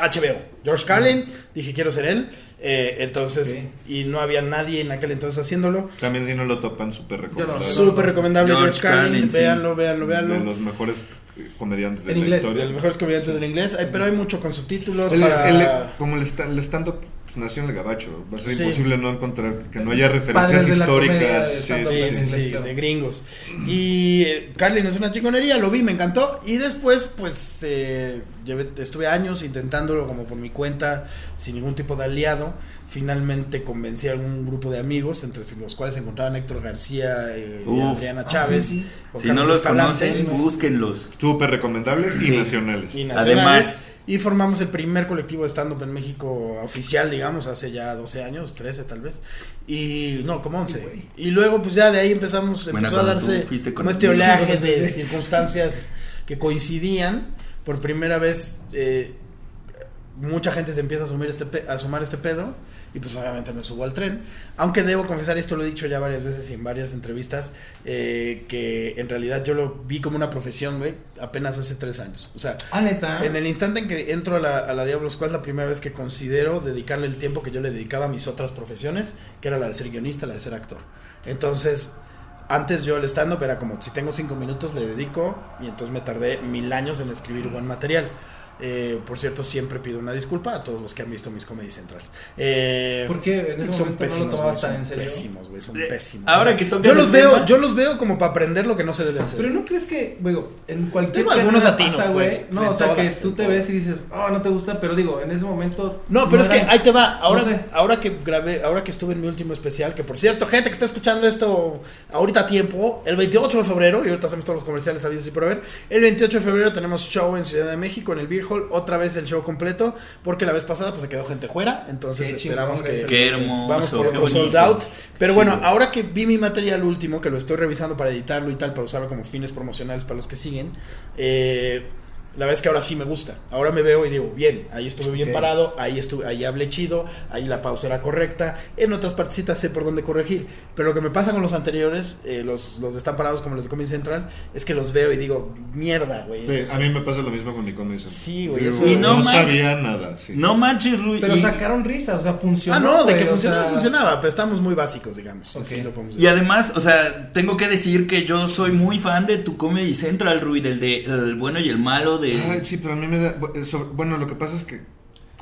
HBO, George Carlin, dije quiero ser él, eh, entonces, y no había nadie en aquel entonces haciéndolo. También si no lo topan, súper recomendable. Súper recomendable George George, Carlin, Carlin, sí. véanlo, véanlo, De véanlo. los mejores eh, comediantes de En la inglés, De historia. los mejores comediantes del inglés, Ay, pero hay mucho con subtítulos. El- para- el- como el, el stand-up pues, nació en el gabacho. Va a ser Sí. imposible no encontrar que no haya referencias históricas. de Sí, stand-up sí, Sí, sí. sí, sí, claro. de gringos. Y eh, Carlin es una chingonería, lo vi, me encantó. Y después, pues, eh, llevé- estuve años intentándolo como por mi cuenta, sin ningún tipo de aliado. Finalmente convencí a algún grupo de amigos, entre los cuales se encontraban Héctor García eh, y Uf. Adriana Ah, Chávez. sí, sí. Juan Si no los Escalante. conocen, búsquenlos. Súper recomendables y Sí. nacionales. y nacionales. Además- y formamos el primer colectivo de stand-up en México oficial, digamos, hace ya 12 años, 13 tal vez. Y no, como 11. Y luego, pues ya de ahí empezamos, Bueno, empezó a darse como este oleaje de circunstancias que coincidían. Por primera vez, eh, mucha gente se empieza a, asumir este pe- a sumar este pedo. Y pues obviamente me subo al tren. Aunque debo confesar, esto lo he dicho ya varias veces y en varias entrevistas, eh, que en realidad yo lo vi como una profesión, güey, apenas hace tres años. O sea, Ah, neta. en el instante en que entro a la, a la Diablo Squad, la primera vez que considero dedicarle el tiempo que yo le dedicaba a mis otras profesiones, que era la de ser guionista, la de ser actor. Entonces, antes yo el stand-up era como, si tengo cinco minutos le dedico y entonces me tardé mil años en escribir buen material. Eh, por cierto, siempre pido una disculpa a todos los que han visto mis Comedy Central. Eh, ¿Por qué? En ese son momento no lo pésimos, güey, tan son en serio. pésimos, güey, son Eh, pésimos. ahora que tocas yo los veo, tema- yo los veo como para aprender lo que no se debe hacer. Pero no crees que, digo, en cualquier Tengo algunos atinos, pasa, güey? pues, No, o sea, que tú te ves y dices, oh, no te gusta, pero digo, en ese momento. No, pero es que ahí te va. Ahora, no sé. ahora que grabé, ahora que estuve en mi último especial, que por cierto, gente que está escuchando esto ahorita a tiempo, el 28 de febrero, y ahorita hacemos todos los comerciales habidos y por haber, el 28 de febrero tenemos show en Ciudad de México, en el Beer Hall, otra vez el show completo, porque la vez pasada pues se quedó gente fuera, entonces Qué esperamos chingón, que... güey. Qué hermoso. Vamos por otro bonito. sold out. Pero bueno, Sí. ahora que vi mi material último, que lo estoy revisando para editarlo y tal, para usarlo como fines promocionales para los que siguen, eh, la verdad es que ahora sí me gusta. Ahora me veo y digo, bien, ahí estuve bien parado, ahí estuve, ahí hablé chido, ahí la pausa era correcta, en otras partecitas sé por dónde corregir. Pero lo que me pasa con los anteriores, eh, los, los de están parados como los de Comedy Central, es que los veo y digo, mierda, güey. Sí, a mí me pasa lo mismo con mi Comedy Central. Sí, güey, eso- Y no no, sabía nada, sí. No manches, Rui. Pero y, sacaron risas, o sea, funcionó. Ah, no, de güey, que o funcionaba, sea, funcionaba, pero estamos muy básicos, digamos. Ok. Así lo podemos y además, o sea, tengo que decir que yo soy muy fan de tu Comedy Central, Rui, del de El bueno y el malo, de... Ay, sí, pero a mí me da. sobre- Bueno, lo que pasa es que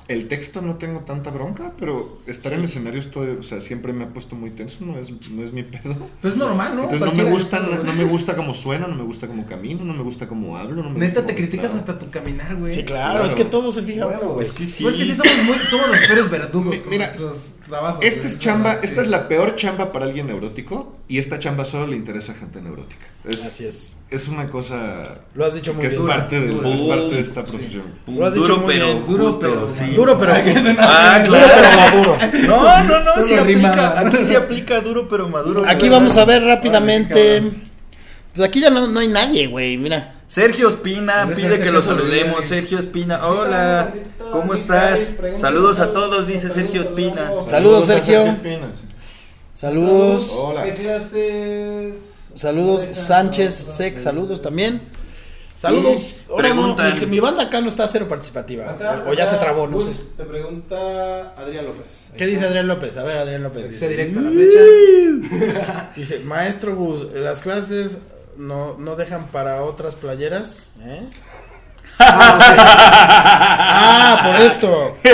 el texto no tengo tanta bronca, pero estar en el escenario estoy, o sea, siempre me ha puesto muy tenso, no es, no es mi pedo. Pues es normal, ¿no? Entonces no me Cualquiera- gusta, no, no me gusta cómo suena, no me gusta cómo camino, no me gusta cómo hablo, no me Neta, gusta te criticas hasta tu caminar, güey. Sí, claro, Claro. es que todo se fija uno, güey. Es que sí. Pues es que sí somos, muy, somos los peores verdugos Mi- mira, nuestros trabajos. Esta es chamba, sí. esta es la peor chamba para alguien neurótico y esta chamba solo le interesa a gente neurótica. Es, Así es. es una cosa Lo has dicho muy que es parte, de, dura. es parte de esta profesión. Lo has dicho duro, muy pero bien. Duro, pero- sí. Duro pero. Ah, Duro pero claro. maduro. No, no, no, aplica, aquí sí aplica duro pero maduro. Aquí vamos a ver rápidamente. Pues aquí ya no, no hay nadie, güey, mira. Sergio Espina pide de que lo se saludemos. Sergio Espina, hola, ¿cómo estás? Saludos a todos, dice Sergio Espina. Saludos, Sergio. Saludos. Hola. ¿Qué clases? Saludos, Sánchez Sec, saludos también. Saludos. Ahora no, mi, mi banda acá no está cero participativa. Acá, o ya acá, se trabó, no Gus, sé. Te pregunta Adrián López. ¿Qué dice Adrián López? A ver, Adrián López. Dice Dice, directo a la flecha. <laughs> dice, maestro Gus, las clases no, no dejan para otras playeras. ¿Eh? Ah, por esto. <laughs>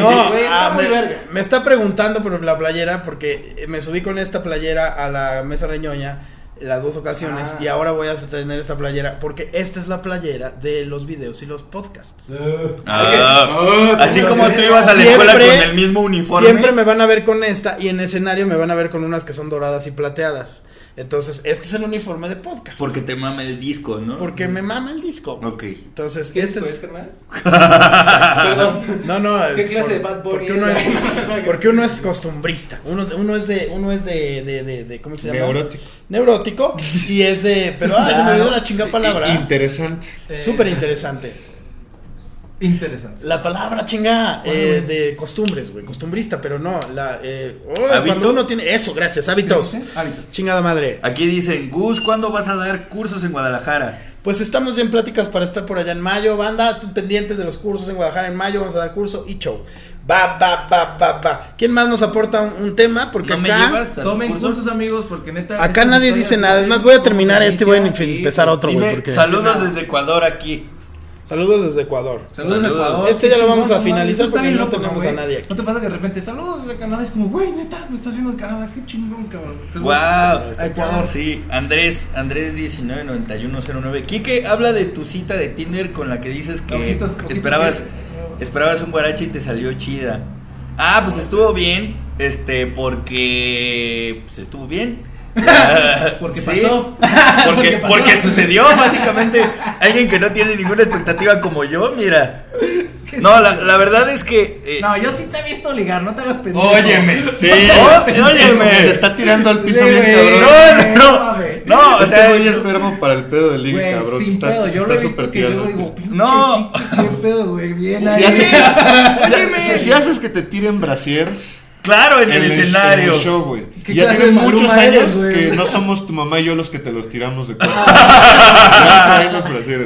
No, Güey, está ah, muy me, verga. me está preguntando por la playera porque me subí con esta playera a la mesa reñoña las dos ocasiones Ah. y ahora voy a tener esta playera porque esta es la playera de los videos y los podcasts. Ah, así como Entonces, tú ibas a la escuela con siempre- el mismo uniforme. Siempre me van a ver con esta y en escenario me van a ver con unas que son doradas y plateadas. Entonces, este es el uniforme de podcast. Porque te mama el disco, ¿no? Porque me mama el disco. Ok. Entonces, ¿Qué este disco es... es, carnal? <laughs> Perdón. No, no. ¿Qué eh, clase de Bad Bunny Porque uno es? <laughs> porque uno es costumbrista. Uno, uno es de, uno es de, de, de, de- ¿cómo se llama? Neurótico. Neurótico. Y es de, pero ah, se me olvidó la chinga <laughs> palabra. Interesante. Eh, Súper interesante. Interesante. La palabra chinga ¿Cuál, eh, de costumbres, güey, costumbrista, pero no, la eh, oh, cuando uno tiene eso, gracias, hábitos. Hábito. Chingada madre. Aquí dicen, Gus, ¿cuándo vas a dar cursos en Guadalajara? Pues estamos ya en pláticas para estar por allá en mayo, banda, pendientes de los cursos en Guadalajara en mayo, vamos a dar curso y show. Va, va, va, va, va. ¿Quién más nos aporta un, un tema? Porque ¿No me acá llevas a tu Tomen curso? cursos, amigos, porque neta. Acá nadie dice nada. Es más, voy a terminar este y voy a em- empezar otro, güey. porque- saludos desde Ecuador aquí. Saludos desde Ecuador. Saludos, Saludos. Ecuador. Este ya lo vamos chingón, a finalizar porque bien no tenemos a nadie aquí. ¿No te pasa que de repente saludos desde Canadá? Es como, güey, neta, me estás viendo en Canadá, qué chingón, cabrón. Qué Wow. Ecuador. Sí, Andrés, Andrés 199109. Quique habla de tu cita de Tinder con la que dices que Ojitos, ojitos, esperabas esperabas un guarache y te salió chida. Ah, pues estuvo bien, este, porque pues estuvo bien. <laughs> Porque Sí, pasó. <laughs> Porque, Porque pasó. porque sucedió, <laughs> básicamente. Alguien que no tiene ninguna expectativa como yo, mira. No, la, la verdad es que. eh, No, yo sí te he visto ligar, no te hagas pendejo. óyeme. Sí. Óyeme. Se está tirando al piso bien cabrón. No, no, no. No, o este sea. güey es verbo para el pedo del ligue, cabrón. Sin está, pedo, yo lo está he súper visto que tirando. digo, pinche, No. ¿qué, qué pedo, güey? Bien Si, ahí. hace- si- Óyeme. si- si haces que te tiren brasiers Claro, en, en el el, escenario. en el show, güey. ¿Qué Ya tienen muchos eres, años que no somos tu mamá y yo los que te los tiramos de cuerpo. <laughs>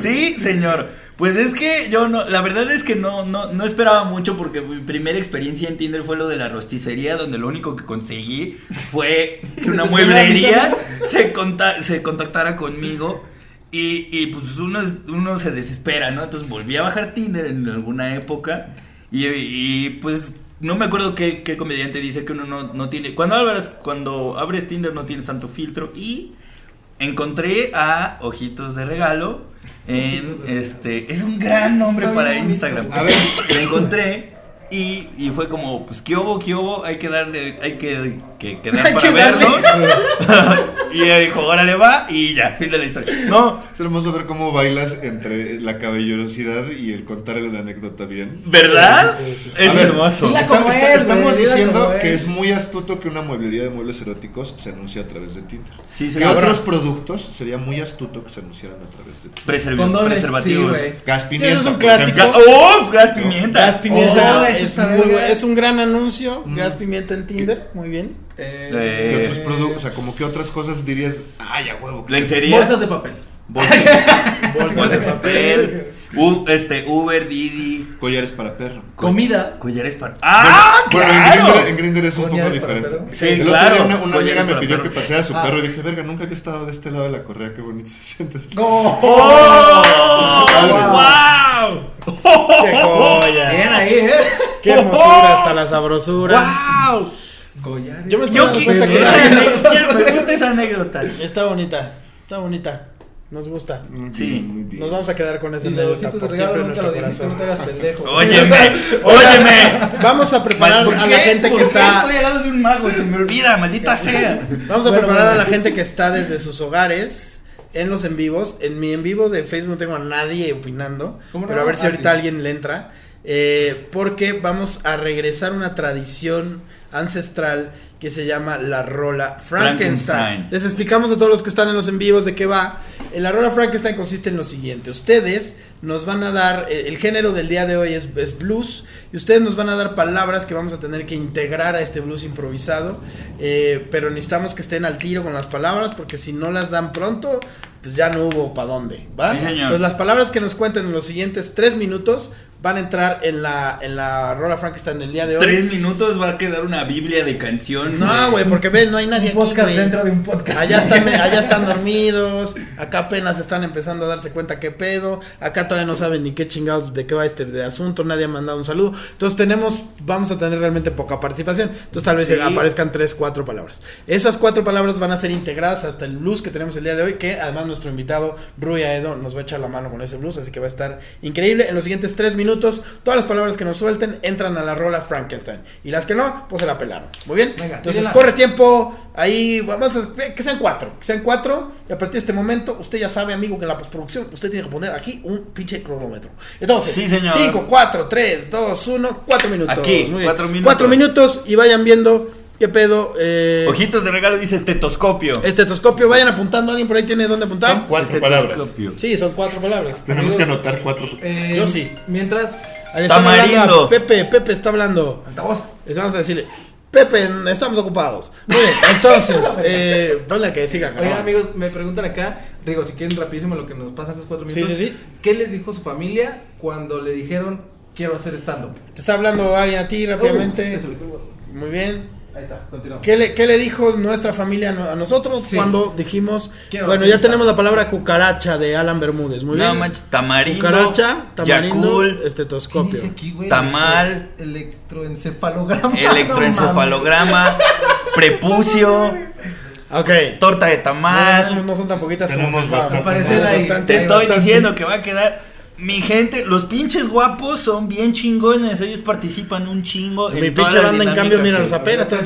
Sí, señor. Pues es que yo no, la verdad es que no, no, no esperaba mucho porque mi primera experiencia en Tinder fue lo de la rosticería, donde lo único que conseguí fue <laughs> que una ¿Se mueblería se, conta- se contactara conmigo y, y, pues uno, uno se desespera, ¿no? Entonces volví a bajar Tinder en alguna época y, y, pues no me acuerdo qué, qué comediante dice que uno no, no tiene... Cuando abres, cuando abres Tinder no tienes tanto filtro y encontré a Ojitos de Regalo en este es un gran nombre Está para. Instagram. A ver. Lo encontré y, y fue como, pues qué hubo, qué hubo, hay que darle, hay que, que quedar <laughs> Hay para que vernos. <laughs> y ella dijo, órale va, y ya, fin de la historia. No, Es hermoso ver cómo bailas entre la caballerosidad y el contar la anécdota bien. ¿verdad? Sí, sí, sí. Es ver, hermoso. Dila Está- como está- es, estamos diciendo que es muy astuto que una mueblería de muebles eróticos se anuncie a través de Tinder. Sí, ¿Qué otros productos sería muy astuto que se anunciaran a través de Tinder? Preserv- Condones, preservativos. Gas Sí, pimienta. eso es un clásico. ¡Uf! Gas pimienta. Gas pimienta Oh, es, muy es un gran anuncio. Mm. Gas pimienta en Tinder, muy bien. Eh, ¿Qué Eh, otros productos? O sea, como que otras cosas dirías, ay, a huevo. que sí". Lencería. Bolsas de papel. Bolsas, <laughs> Bolsas de papel. U- este, Uber, Didi. collares para perro. Comida. Collares para. ¡Ah! Bueno, en ¡Claro! Grindr- en Grindr es un poco diferente. Sí, el otro claro. día una, amiga me pidió perro. que paseara a su Ah. perro y dije, verga, nunca había estado de este lado de la correa, qué bonito se siente. <laughs> ¡Oh! Padre. ¡Wow! Qué <laughs> joya. Bien ahí, ¿eh? Qué hermosura hasta la sabrosura. ¡Wow! Collares. Yo me estoy Yo dando que- cuenta que <laughs> me gusta esa anécdota. está bonita. Está bonita. Nos gusta. Muy Sí. bien, muy bien. Nos vamos a quedar con esa anécdota por siempre en nuestro dijiste, no te corazón. hagas pendejo. <laughs> Óyeme, óyeme. Vamos a preparar ¿Por a la gente ¿Por que está. Estoy al lado de un mago, se me olvida, maldita sea. Vamos a Bueno, preparar a la gente que está desde sus hogares en los en vivos. En mi en vivo de Facebook no tengo a nadie opinando. Pero a ver si Ah, ahorita sí. alguien le entra. Eh, porque vamos a regresar a una tradición ancestral que se llama la rola Frankenstein. Frankenstein. Les explicamos a todos los que están en los en vivos de qué va. Eh, La rola Frankenstein consiste en lo siguiente. Ustedes nos van a dar, eh, el género del día de hoy es, es blues, y ustedes nos van a dar palabras que vamos a tener que integrar a este blues improvisado, eh, pero necesitamos que estén al tiro con las palabras, porque si no las dan pronto, pues ya no hubo para dónde, ¿va? Sí, señor. Entonces las palabras que nos cuenten en los siguientes tres minutos van a entrar en la, en la rola Frankenstein del día de hoy. Tres minutos va a quedar una biblia de canción. No, güey, porque ves, no hay nadie Un aquí, podcast güey. dentro de un podcast. Allá están, <laughs> allá están dormidos, acá apenas están empezando a darse cuenta qué pedo, acá todavía no saben ni qué chingados de qué va este de asunto, nadie ha mandado un saludo. Entonces tenemos, vamos a tener realmente poca participación. Entonces tal vez Sí. aparezcan tres, cuatro palabras. Esas cuatro palabras van a ser integradas hasta el blues que tenemos el día de hoy, que además nuestro invitado Rui Aedo nos va a echar la mano con ese blues, así que va a estar increíble. En los siguientes tres minutos, todas las palabras que nos suelten entran a la rola Frankenstein. Y las que no, pues se la pelaron. Muy bien. Venga, Entonces corre tiempo, ahí vamos a que sean cuatro, que sean cuatro y a partir de este momento usted ya sabe amigo que en la postproducción usted tiene que poner aquí un pinche cronómetro. Entonces, Sí, señor. 5, 4, 3, 2, 1, 4 minutos. Aquí, Muy bien. cuatro minutos. Cuatro minutos y vayan viendo qué pedo. Eh, Ojitos de regalo dice estetoscopio. estetoscopio, vayan apuntando, alguien por ahí tiene dónde Son apuntar. cuatro palabras. Sí, son cuatro palabras. Tenemos que anotar cuatro. Eh, Yo sí. Mientras. Ahí están hablando a Tamarindo. Pepe, Pepe está hablando. Altavoz. Les vamos a decirle, Pepe, estamos ocupados. Muy bien, entonces, <laughs> eh, ponle que siga. Oigan, amigos, me preguntan acá. Digo, si quieren rapidísimo lo que nos pasan estos cuatro Sí, minutos. sí, sí. ¿Qué les dijo su familia cuando le dijeron quiero hacer stand-up? Te está hablando alguien a ti rápidamente. Uh. Muy bien. Ahí está, continuamos. ¿Qué le, qué le dijo nuestra familia a no- a nosotros Sí. cuando dijimos, Quiero bueno, ya tenemos la palabra cucaracha de Alan Bermúdez, muy no bien. manches, tamarindo. Cucaracha, tamarindo, ¿Qué estetoscopio. dice aquí, güey? Tamal. Electroencefalograma. electroencefalograma, <laughs> prepucio, Ok. torta de tamal. no son, no son tan poquitas como Tenemos. Bastante, Te estoy bastante. diciendo que va a quedar. Mi gente, los pinches guapos son bien chingones. Ellos participan un chingo. Mi en pinche banda, en cambio, mira, los apenas están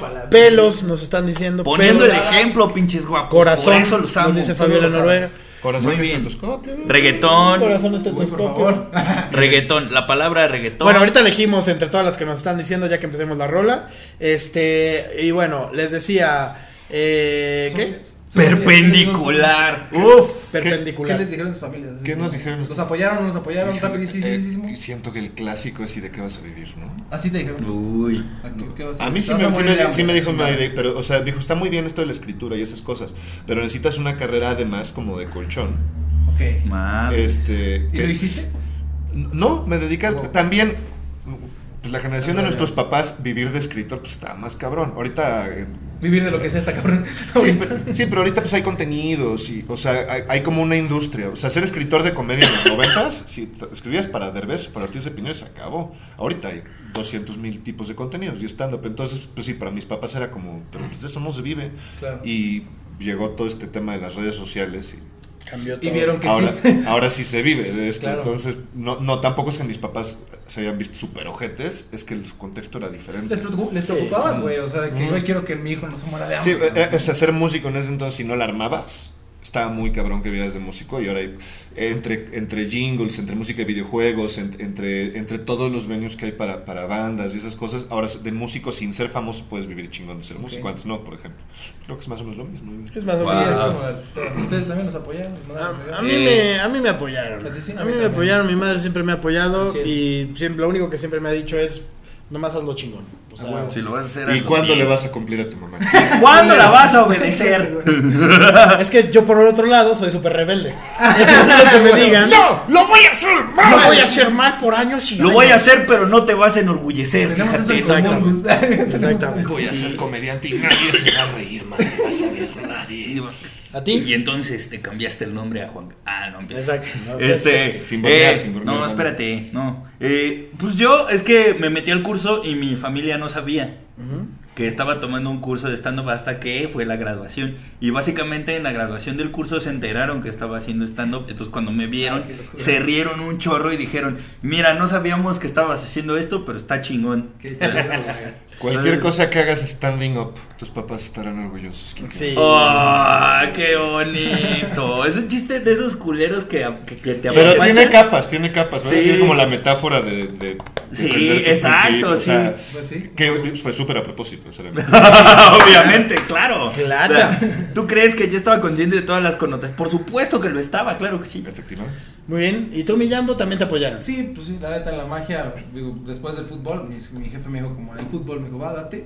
palabra. Pelos, nos están diciendo. Poniendo el ejemplo, pinches guapos. Corazón, Por eso los amo. nos dice Fabiola. Noruega. Corazón Muy bien. estetoscopio. Reggaetón. Corazón estetoscopio. favor. <laughs> Reggaetón. La palabra reggaetón. Bueno, ahorita elegimos entre todas las que nos están diciendo ya que empecemos la rola. Este, y bueno, les decía, eh, ¿qué? Perpendicular. Uf. ¿Qué Perpendicular. les dijeron sus familias? ¿Qué nos dijeron ¿Los ustedes? apoyaron o no los apoyaron? Rapidísimo. eh, siento que el clásico es y de qué vas a vivir, ¿no? Así te dijeron. Uy. ¿A qué- qué vas A mí sí me, a sí me- dijo pero, o sea, dijo, está muy bien esto de la escritura y esas cosas, pero necesitas una carrera además como de colchón. Ok. Madre. Este, ¿Y que- lo hiciste? No, me Wow. también. Pues la generación de nuestros papás, vivir de escritor, pues está más cabrón. Ahorita. Vivir de lo que sea está cabrón. <laughs> Sí, pero, sí, pero ahorita pues hay contenidos y, o sea, hay, hay como una industria. O sea, ser escritor de comedia en los noventas, si escribías para Derbez o para Ortiz de Pinedo, se acabó. Ahorita hay 200 mil tipos de contenidos y stand-up. Entonces, pues sí, para mis papás era como, pero pues de eso no se vive. Claro. Y llegó todo este tema de las redes sociales y Cambió Y todo. vieron que ahora, sí. ahora sí se vive de esto. Claro. Entonces, no, no, tampoco es que mis papás se hayan visto súper ojetes, es que el contexto era diferente. Les, preocup- les preocupabas, güey. O sea, de que, güey, quiero que mi hijo no se muera de Sí, hambre. eh, o sea, ser músico en ese entonces, si no la armabas, estaba muy cabrón que vieras de músico. Y ahora hay, entre, entre jingles, entre música y videojuegos, en- entre, entre todos los venues que hay para, para bandas y esas cosas, ahora de músico sin ser famoso puedes vivir chingón de ser músico. Antes no, por ejemplo. Creo que es más o menos lo mismo. Es más o Wow. Menos. como artista. Ustedes también los apoyaron. ¿no? A, a mí Eh. me, a mí me apoyaron. A sí, A mí mí me apoyaron, mi madre siempre me ha apoyado y siempre, lo único que siempre me ha dicho es, nomás hazlo chingón. O sea, A huevo. Si lo vas a hacer. ¿Y cuándo bien. le vas a cumplir a tu mamá? <laughs> ¿Cuándo la vas a obedecer? <laughs> es que yo por el otro lado soy súper rebelde. Entonces lo que me <laughs> digan, ¡No! ¡Lo voy a hacer! lo voy a hacer mal por años y Lo voy a años". hacer, pero no te vas a enorgullecer. Tenemos eso fíjate. Tenemos Exactamente. Voy a ser comediante y nadie se va a reír, madre. Vas a ver, nadie. ¿A ti? Y entonces te cambiaste el nombre a Juan. Ah, no empieza. Exacto. no, Este, Sin bromear, eh, sin bromear, no, ¿no? espérate, no. Eh, pues yo es que me metí al curso y mi familia no sabía que estaba tomando un curso de stand-up hasta que fue la graduación. Y básicamente en la graduación del curso se enteraron que estaba haciendo stand-up. Entonces cuando me vieron, Ay, locura. se rieron un chorro y dijeron, mira, no sabíamos que estabas haciendo esto, pero está chingón. Qué güey. Cualquier cosa que hagas standing up, tus papás estarán orgullosos. Sí. ¡Oh, qué bonito! Es un chiste de esos culeros que, que, que te Pero tiene capas, tiene capas, ¿verdad? Sí. Tiene como la metáfora de... de Sí, exacto, o sea, Pues sí. que fue súper a propósito. <laughs> Obviamente, claro. Claro. O sea, ¿Tú crees que yo estaba consciente de todas las connotaciones? Por supuesto que lo estaba, claro que sí. Efectivamente. Muy bien. ¿Y tú, mi Jambo, también te apoyaron? Sí, pues sí, la neta, en la magia, digo, después del fútbol, mi, mi jefe me dijo, como en el fútbol, me dijo, va, date.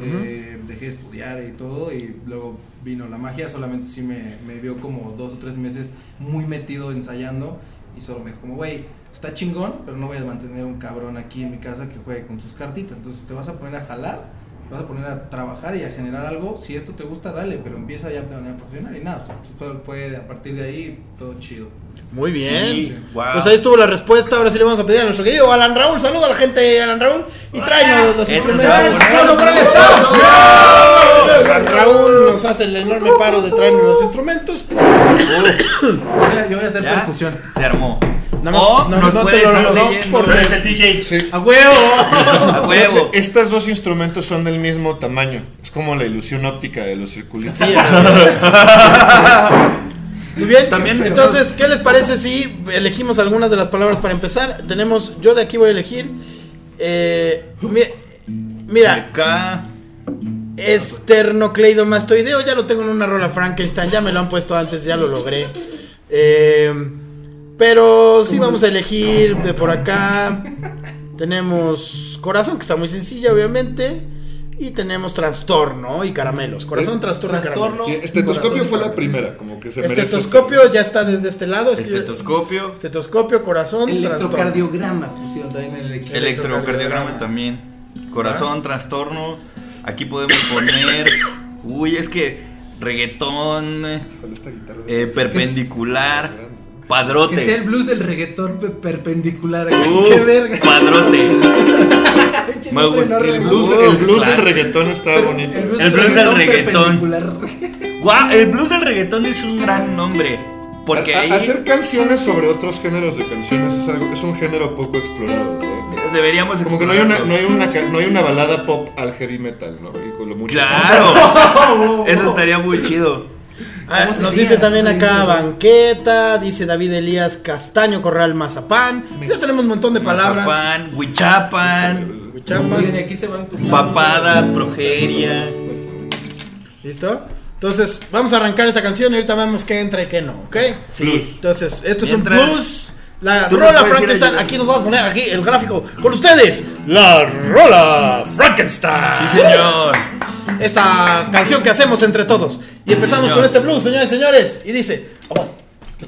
Eh, dejé de estudiar y todo, y luego vino la magia, solamente sí me, me vio como dos o tres meses muy metido ensayando, y solo me dijo, como, güey, está chingón, pero no voy a mantener un cabrón aquí en mi casa que juegue con sus cartitas, entonces te vas a poner a jalar, vas a poner a trabajar y a generar algo, si esto te gusta, dale, pero empieza ya de manera profesional, y nada, o sea, fue, fue a partir de ahí todo chido. Muy bien. Sí, wow. Pues ahí estuvo la respuesta. Ahora sí le vamos a pedir a nuestro querido Alan Raúl. Saluda a la gente, Alan Raúl. Y tráenos los instrumentos. Raúl nos hace el enorme paro de traernos los instrumentos. Yo voy a- hacer ¿Ya? percusión. Se armó. Nada más, o no- nos no te lo- no, porque- eres el DJ. Sí. ¡A huevo! <laughs> A huevo. Estos dos instrumentos son del mismo tamaño. Es como la ilusión óptica de los circulitos. Sí, <laughs> Muy bien, También- entonces, ¿qué les parece si elegimos algunas de las palabras para empezar? Tenemos, yo de aquí voy a elegir, eh, mi- mira, Acá. Esternocleidomastoideo, ya lo tengo en una rola Frankenstein, ya me lo han puesto antes, ya lo logré. Eh, pero sí vamos a elegir de por acá. Tenemos corazón, que está muy sencilla, obviamente. Y tenemos trastorno y caramelos. Corazón, trastorno, y Trastorno. caramelos. Sí, estetoscopio Corazón. fue la primera, como que se merece. Estetoscopio ya está desde este lado. Estetoscopio. estetoscopio, corazón, trastorno. Electrocardiograma pusieron también en el equipo. Electrocardiograma también. Corazón, trastorno. Aquí podemos poner. Uy, es que reggaetón. Con esta guitarra eh, perpendicular. Que sea el Padrote. blues del reggaetón pe- perpendicular. ¡Qué verga! padrote. <laughs> Me gusta. El blues, el blues del reggaetón está bonito. El blues del reggaetón. perpendicular. Guau, el blues del reggaetón es un gran nombre. Porque A- a- ahí hacer canciones sobre otros géneros de canciones es algo, es un género poco explorado. ¿no? deberíamos. Como que no hay una, no hay una, no hay una balada pop al heavy metal, ¿no? Y con lo mucho- Claro. <laughs> Eso estaría muy chido. Ah, ¿Cómo nos sería? dice también acá banqueta, dice David Elías Castaño Corral Mazapán. Ya tenemos un montón de palabras. Mazapán, Huichapan, Huichapan. Miren, aquí se van tu papada, progeria. ¿Listo? Entonces, vamos a arrancar esta canción y ahorita vemos qué entra y qué no, ¿ok? Sí. Entonces, esto es Mientras- un blues. La rola Frankenstein. Aquí nos vamos a poner aquí el gráfico con ustedes. La rola Frankenstein. Sí, señor. Esta canción que hacemos entre todos. Y empezamos con este blues, señores y señores. Y dice: "Oh, Lo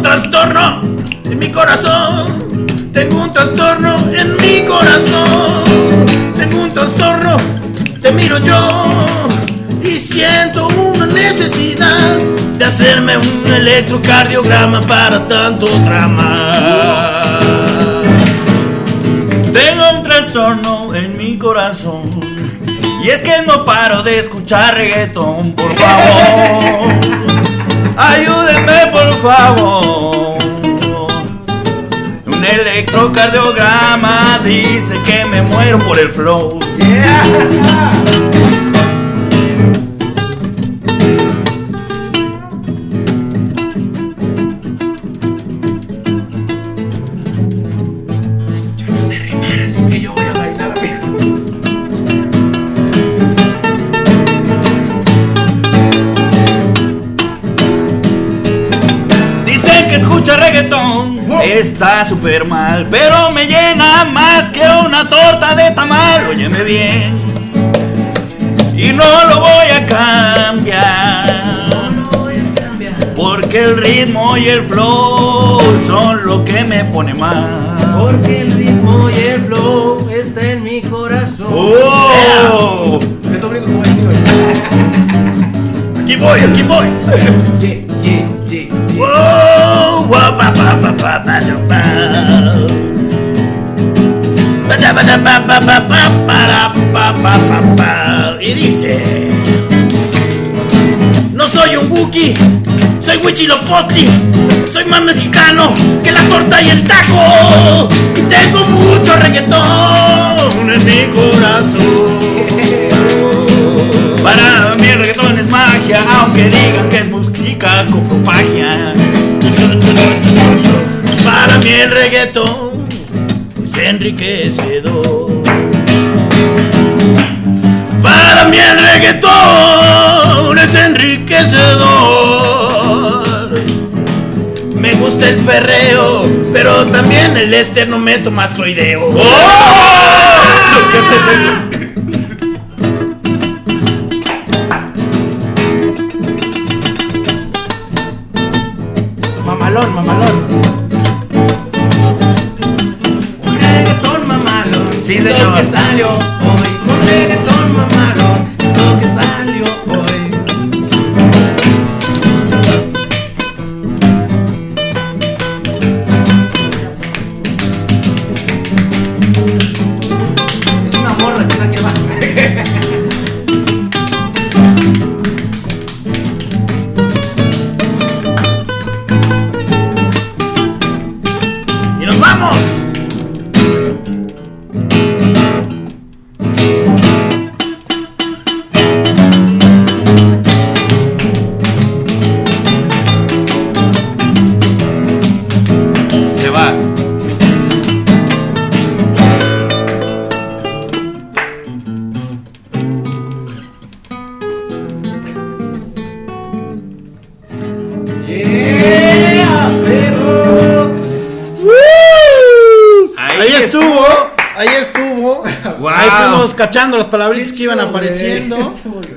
un trastorno en mi corazón. Tengo un trastorno en mi corazón. Tengo un trastorno, te miro yo. Y siento una necesidad de hacerme un electrocardiograma para tanto drama. Tengo un trastorno en mi corazón. Y es que no paro de escuchar reggaetón, por favor. Ayúdenme, por favor. Un electrocardiograma dice que me muero por el flow. Está súper mal, pero me llena más que una torta de tamal. Óyeme bien, y no lo voy a cambiar. Porque el ritmo y el flow son lo que me pone mal. Porque el ritmo y el flow está en mi corazón. ¡Oh! Es lo único que voy a decir hoy. Aquí voy, aquí voy. Yeah, yeah, yeah, Y dice: No soy un Wookiee, soy Huichilopochtli, soy más mexicano que la torta y el taco. Y tengo mucho reggaetón en mi corazón. Para mí el reggaetón es magia, aunque digan que es música con profagia. Para mí el reggaetón es enriquecedor. Para mí el reggaetón es enriquecedor. Me gusta el perreo, pero también el esternomesto mascloideo. Mamalón, mamalón. Es. Lo que salió hoy. Fuimos cachando las palabritas que iban apareciendo.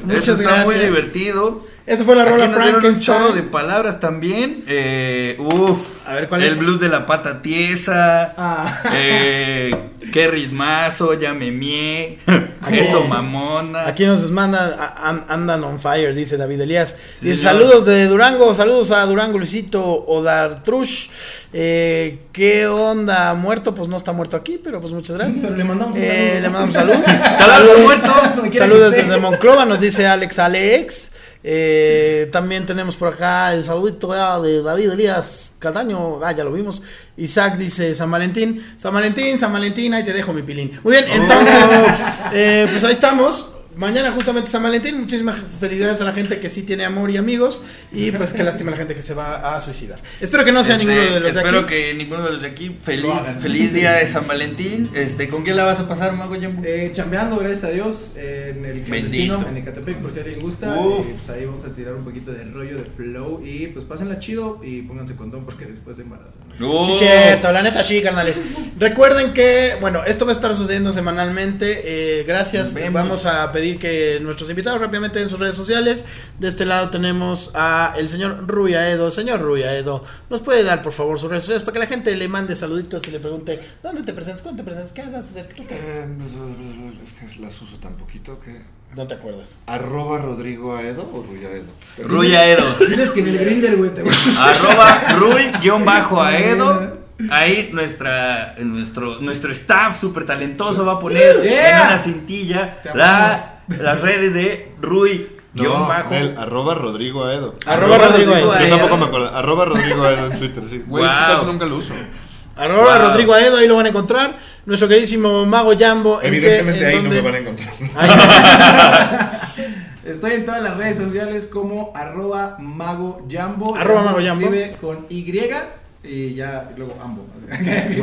Muchas Eso está gracias. muy divertido. Esa fue la Aquí rola nos dieron un chorro de Frankenstein. palabras también. Eh, uf. A ver, ¿cuál el es? blues de la pata tiesa. Ah. <laughs> Eh, qué ritmazo, ya me mié. <laughs> Eso mamona. Aquí nos manda andan on fire, dice David Elías. Sí, Dice señor. saludos de Durango, saludos a Durango Luisito Odartrush. Eh, ¿Qué onda? ¿Muerto? Pues no está muerto aquí, pero pues muchas gracias. Pero le mandamos un Eh, saludo. le mandamos salud. <laughs> Saludos, Saludos esté. desde Monclova, nos dice Alex Alex. Eh, también tenemos por acá el saludito de David Elías Cataño. Ah, ya lo vimos. Isaac dice San Valentín. San Valentín, San Valentín, ahí te dejo mi pilín. Muy bien, entonces, eh, pues ahí estamos. Mañana justamente San Valentín. Muchísimas felicidades a la gente que sí tiene amor y amigos. Y pues qué lástima a la gente que se va a suicidar. Espero que no sea Este, ninguno de los de espero aquí. que ninguno de los de aquí. Feliz, feliz día de San Valentín. Este, ¿con quién la vas a pasar, Mago Jumbo? Eh, chambeando, gracias a Dios, en el clandestino, en Ecatepec, por si a alguien gusta. Y, pues ahí vamos a tirar un poquito de rollo de flow. Y pues pásenla chido y pónganse condón porque después se embarazan. Sí, cierto, la neta sí, carnales. Recuerden que, bueno, esto va a estar sucediendo semanalmente. eh, gracias. Vamos a pedir que nuestros invitados rápidamente en sus redes sociales. De este lado tenemos a el señor Rui Aedo. Señor Rui Aedo, ¿nos puede dar por favor sus redes sociales para que la gente le mande saluditos y le pregunte ¿Dónde te presentas? ¿Cuándo te presentas? ¿Qué vas a hacer? ¿Tú qué? Eh, es que las uso tan poquito que. No te acuerdas. Arroba Rodrigo Aedo o Ruyaedo. Ruya Edo. Tienes que en el grinder, güey, te Arroba Rui-Aedo. Ahí nuestra, nuestro, nuestro staff súper talentoso va a poner Yeah. en una cintilla la- las redes de Rui. No, guion bajo. el arroba Rodrigo Aedo. Arroba Rodrigo Aedo. Yo tampoco me acuerdo. Arroba Rodrigo Aedo en Twitter, sí. Güey, es que Wow. casi nunca lo uso. Arroba Wow. Rodrigo Aedo, ahí lo van a encontrar. Nuestro queridísimo Mago Jambo. ¿en qué- Evidentemente en ahí no me van a encontrar. <laughs> Estoy en todas las redes sociales como arroba mago jambo. Arroba mago jambo. escribe con Y y ya luego ambo. <laughs> bien.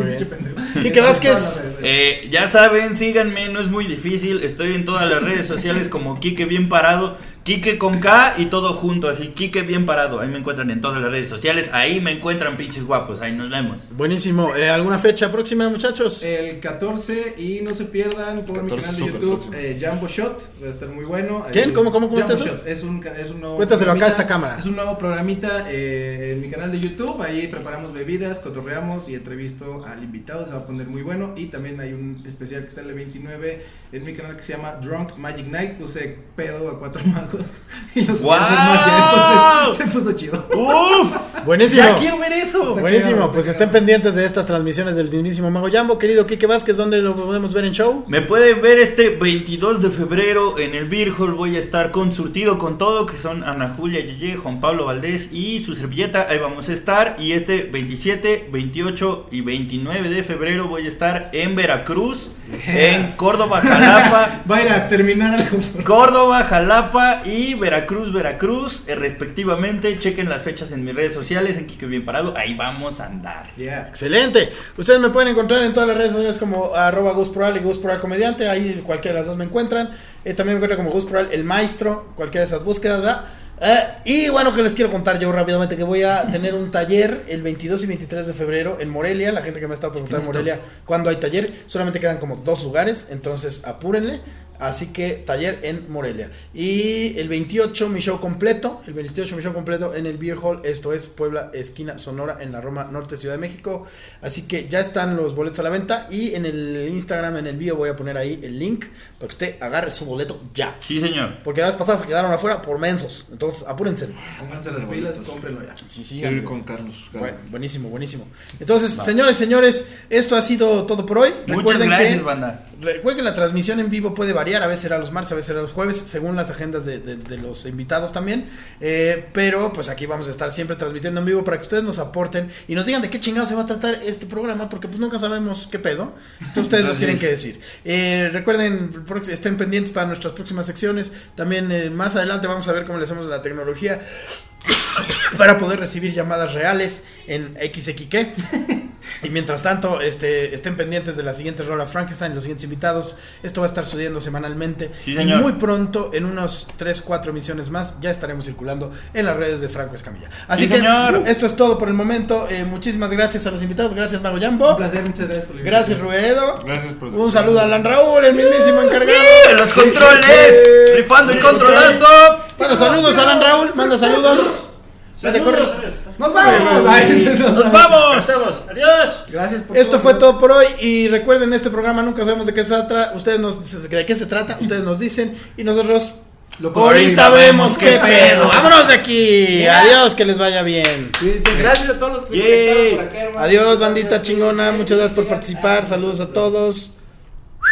Muy Quique Vázquez. Eh, ya saben, síganme, no es muy difícil. Estoy en todas las redes sociales como Kike Bien Parado. Kike con K y todo junto, así. Kike Bien Parado. Ahí me encuentran en todas las redes sociales. Ahí me encuentran pinches guapos. Ahí nos vemos. Buenísimo. Eh, ¿Alguna fecha próxima, muchachos? El 14 y no se pierdan por mi 14 canal de YouTube eh, Jambo Shot, va a estar muy bueno. ¿Quién? ¿Cómo, cómo, cómo está eso? Shot, Es un, es un nuevo Cuéntaselo acá a programita, esta cámara. Es un nuevo programita eh, en mi canal de YouTube, ahí preparamos bebidas, cotorreamos y entrevisto al invitado, se va a poner muy bueno. Y también hay un especial que sale el 29 en mi canal que se llama Drunk Magic Night, puse pedo a cuatro <laughs> <laughs> y los entonces se puso chido. ¡Uf! <laughs> Buenísimo. ¡Ya quiero ver eso! Buenísimo, pues estén pendientes de estas transmisiones del mismísimo Mago Jambo. Querido Kike Vázquez, ¿dónde lo podemos ver en show? Me pueden ver este 22 de febrero en el Beer Hall. Voy a estar con surtido con todo, que son Ana Julia Yeye, Juan Pablo Valdés y su servilleta. Ahí vamos a estar. Y este 27, 28 y 29 de febrero voy a estar en Veracruz, en Córdoba, Jalapa. Va a ir a terminar algo. Córdoba, Jalapa y Veracruz, Veracruz, eh, respectivamente. Chequen las fechas en mis redes sociales, en Kike Bien Parado. Ahí vamos a andar. Yeah. Excelente. Ustedes me pueden encontrar en todas las redes sociales como arroba Gus Proal y Gus Proal Comediante. Ahí cualquiera de las dos me encuentran. Eh, también me encuentran como Gus Proal el Maestro. Cualquiera de esas búsquedas, ¿verdad? Eh, y bueno, que les quiero contar yo rápidamente que voy a tener un taller el 22 y 23 de febrero en Morelia. La gente que me ha estado preguntando en Morelia cuándo hay taller, solamente quedan como dos lugares, entonces apúrenle. Así que taller en Morelia. Y el 28 mi show completo, el 28 mi show completo en el Beer Hall, esto es Puebla, esquina Sonora, en la Roma Norte, Ciudad de México. Así que ya están los boletos a la venta y en el Instagram, en el bio voy a poner ahí el link para que usted agarre su boleto ya. Sí, señor. Porque la vez pasada se quedaron afuera por mensos, entonces apúrense. Pónganse las pilas, cómprenlo ya. Sí, sí, Quiero ir con Carlos. Bueno, buenísimo, buenísimo. Entonces, señores, señores, esto ha sido todo por hoy. Muchas Recuerden gracias, que, banda. recuerden que la transmisión en vivo puede variar, a veces será los martes, a veces será los jueves, según las agendas de, de- de los invitados también. Eh, pero pues aquí vamos a estar siempre transmitiendo en vivo para que ustedes nos aporten y nos digan de qué chingado se va a tratar este programa, porque pues nunca sabemos qué pedo. Entonces ustedes nos tienen que decir. Eh, recuerden, estén pendientes para nuestras próximas secciones. También eh, más adelante vamos a ver cómo le hacemos la tecnología <coughs> para poder recibir llamadas reales en XXK. Y mientras tanto, este, estén pendientes de la siguiente rola Frankenstein, los siguientes invitados. Esto va a estar sucediendo semanalmente. Sí, y muy pronto, en unos 3, 4 emisiones más, ya estaremos circulando en las redes de Franco Escamilla. Así Sí, que señor. esto es todo por el momento. Eh, muchísimas gracias a los invitados. Gracias, Mago Jambo. Un placer, muchas gracias por Gracias. Ruedo. Gracias por Un saludo a Alan Raúl, el mismísimo encargado. ¡Eh! ¡Los controles! ¡Rifando y controlando! Manda saludos, Alan Raúl. Manda saludos. Adiós. ¡Nos vamos! Ay, ¡Nos vamos! Estamos. Adiós. Gracias por Esto todo. fue todo por hoy y recuerden este programa nunca sabemos de qué se trata, ustedes nos de qué se trata, ustedes nos dicen y nosotros Lo ahorita vemos qué pedo. Vámonos de aquí. Adiós, que les vaya bien. Cuídense, Gracias a todos los que se por acá, hermano. Adiós, bandita Gracias, chingona, muchas gracias por participar. Saludos a todos.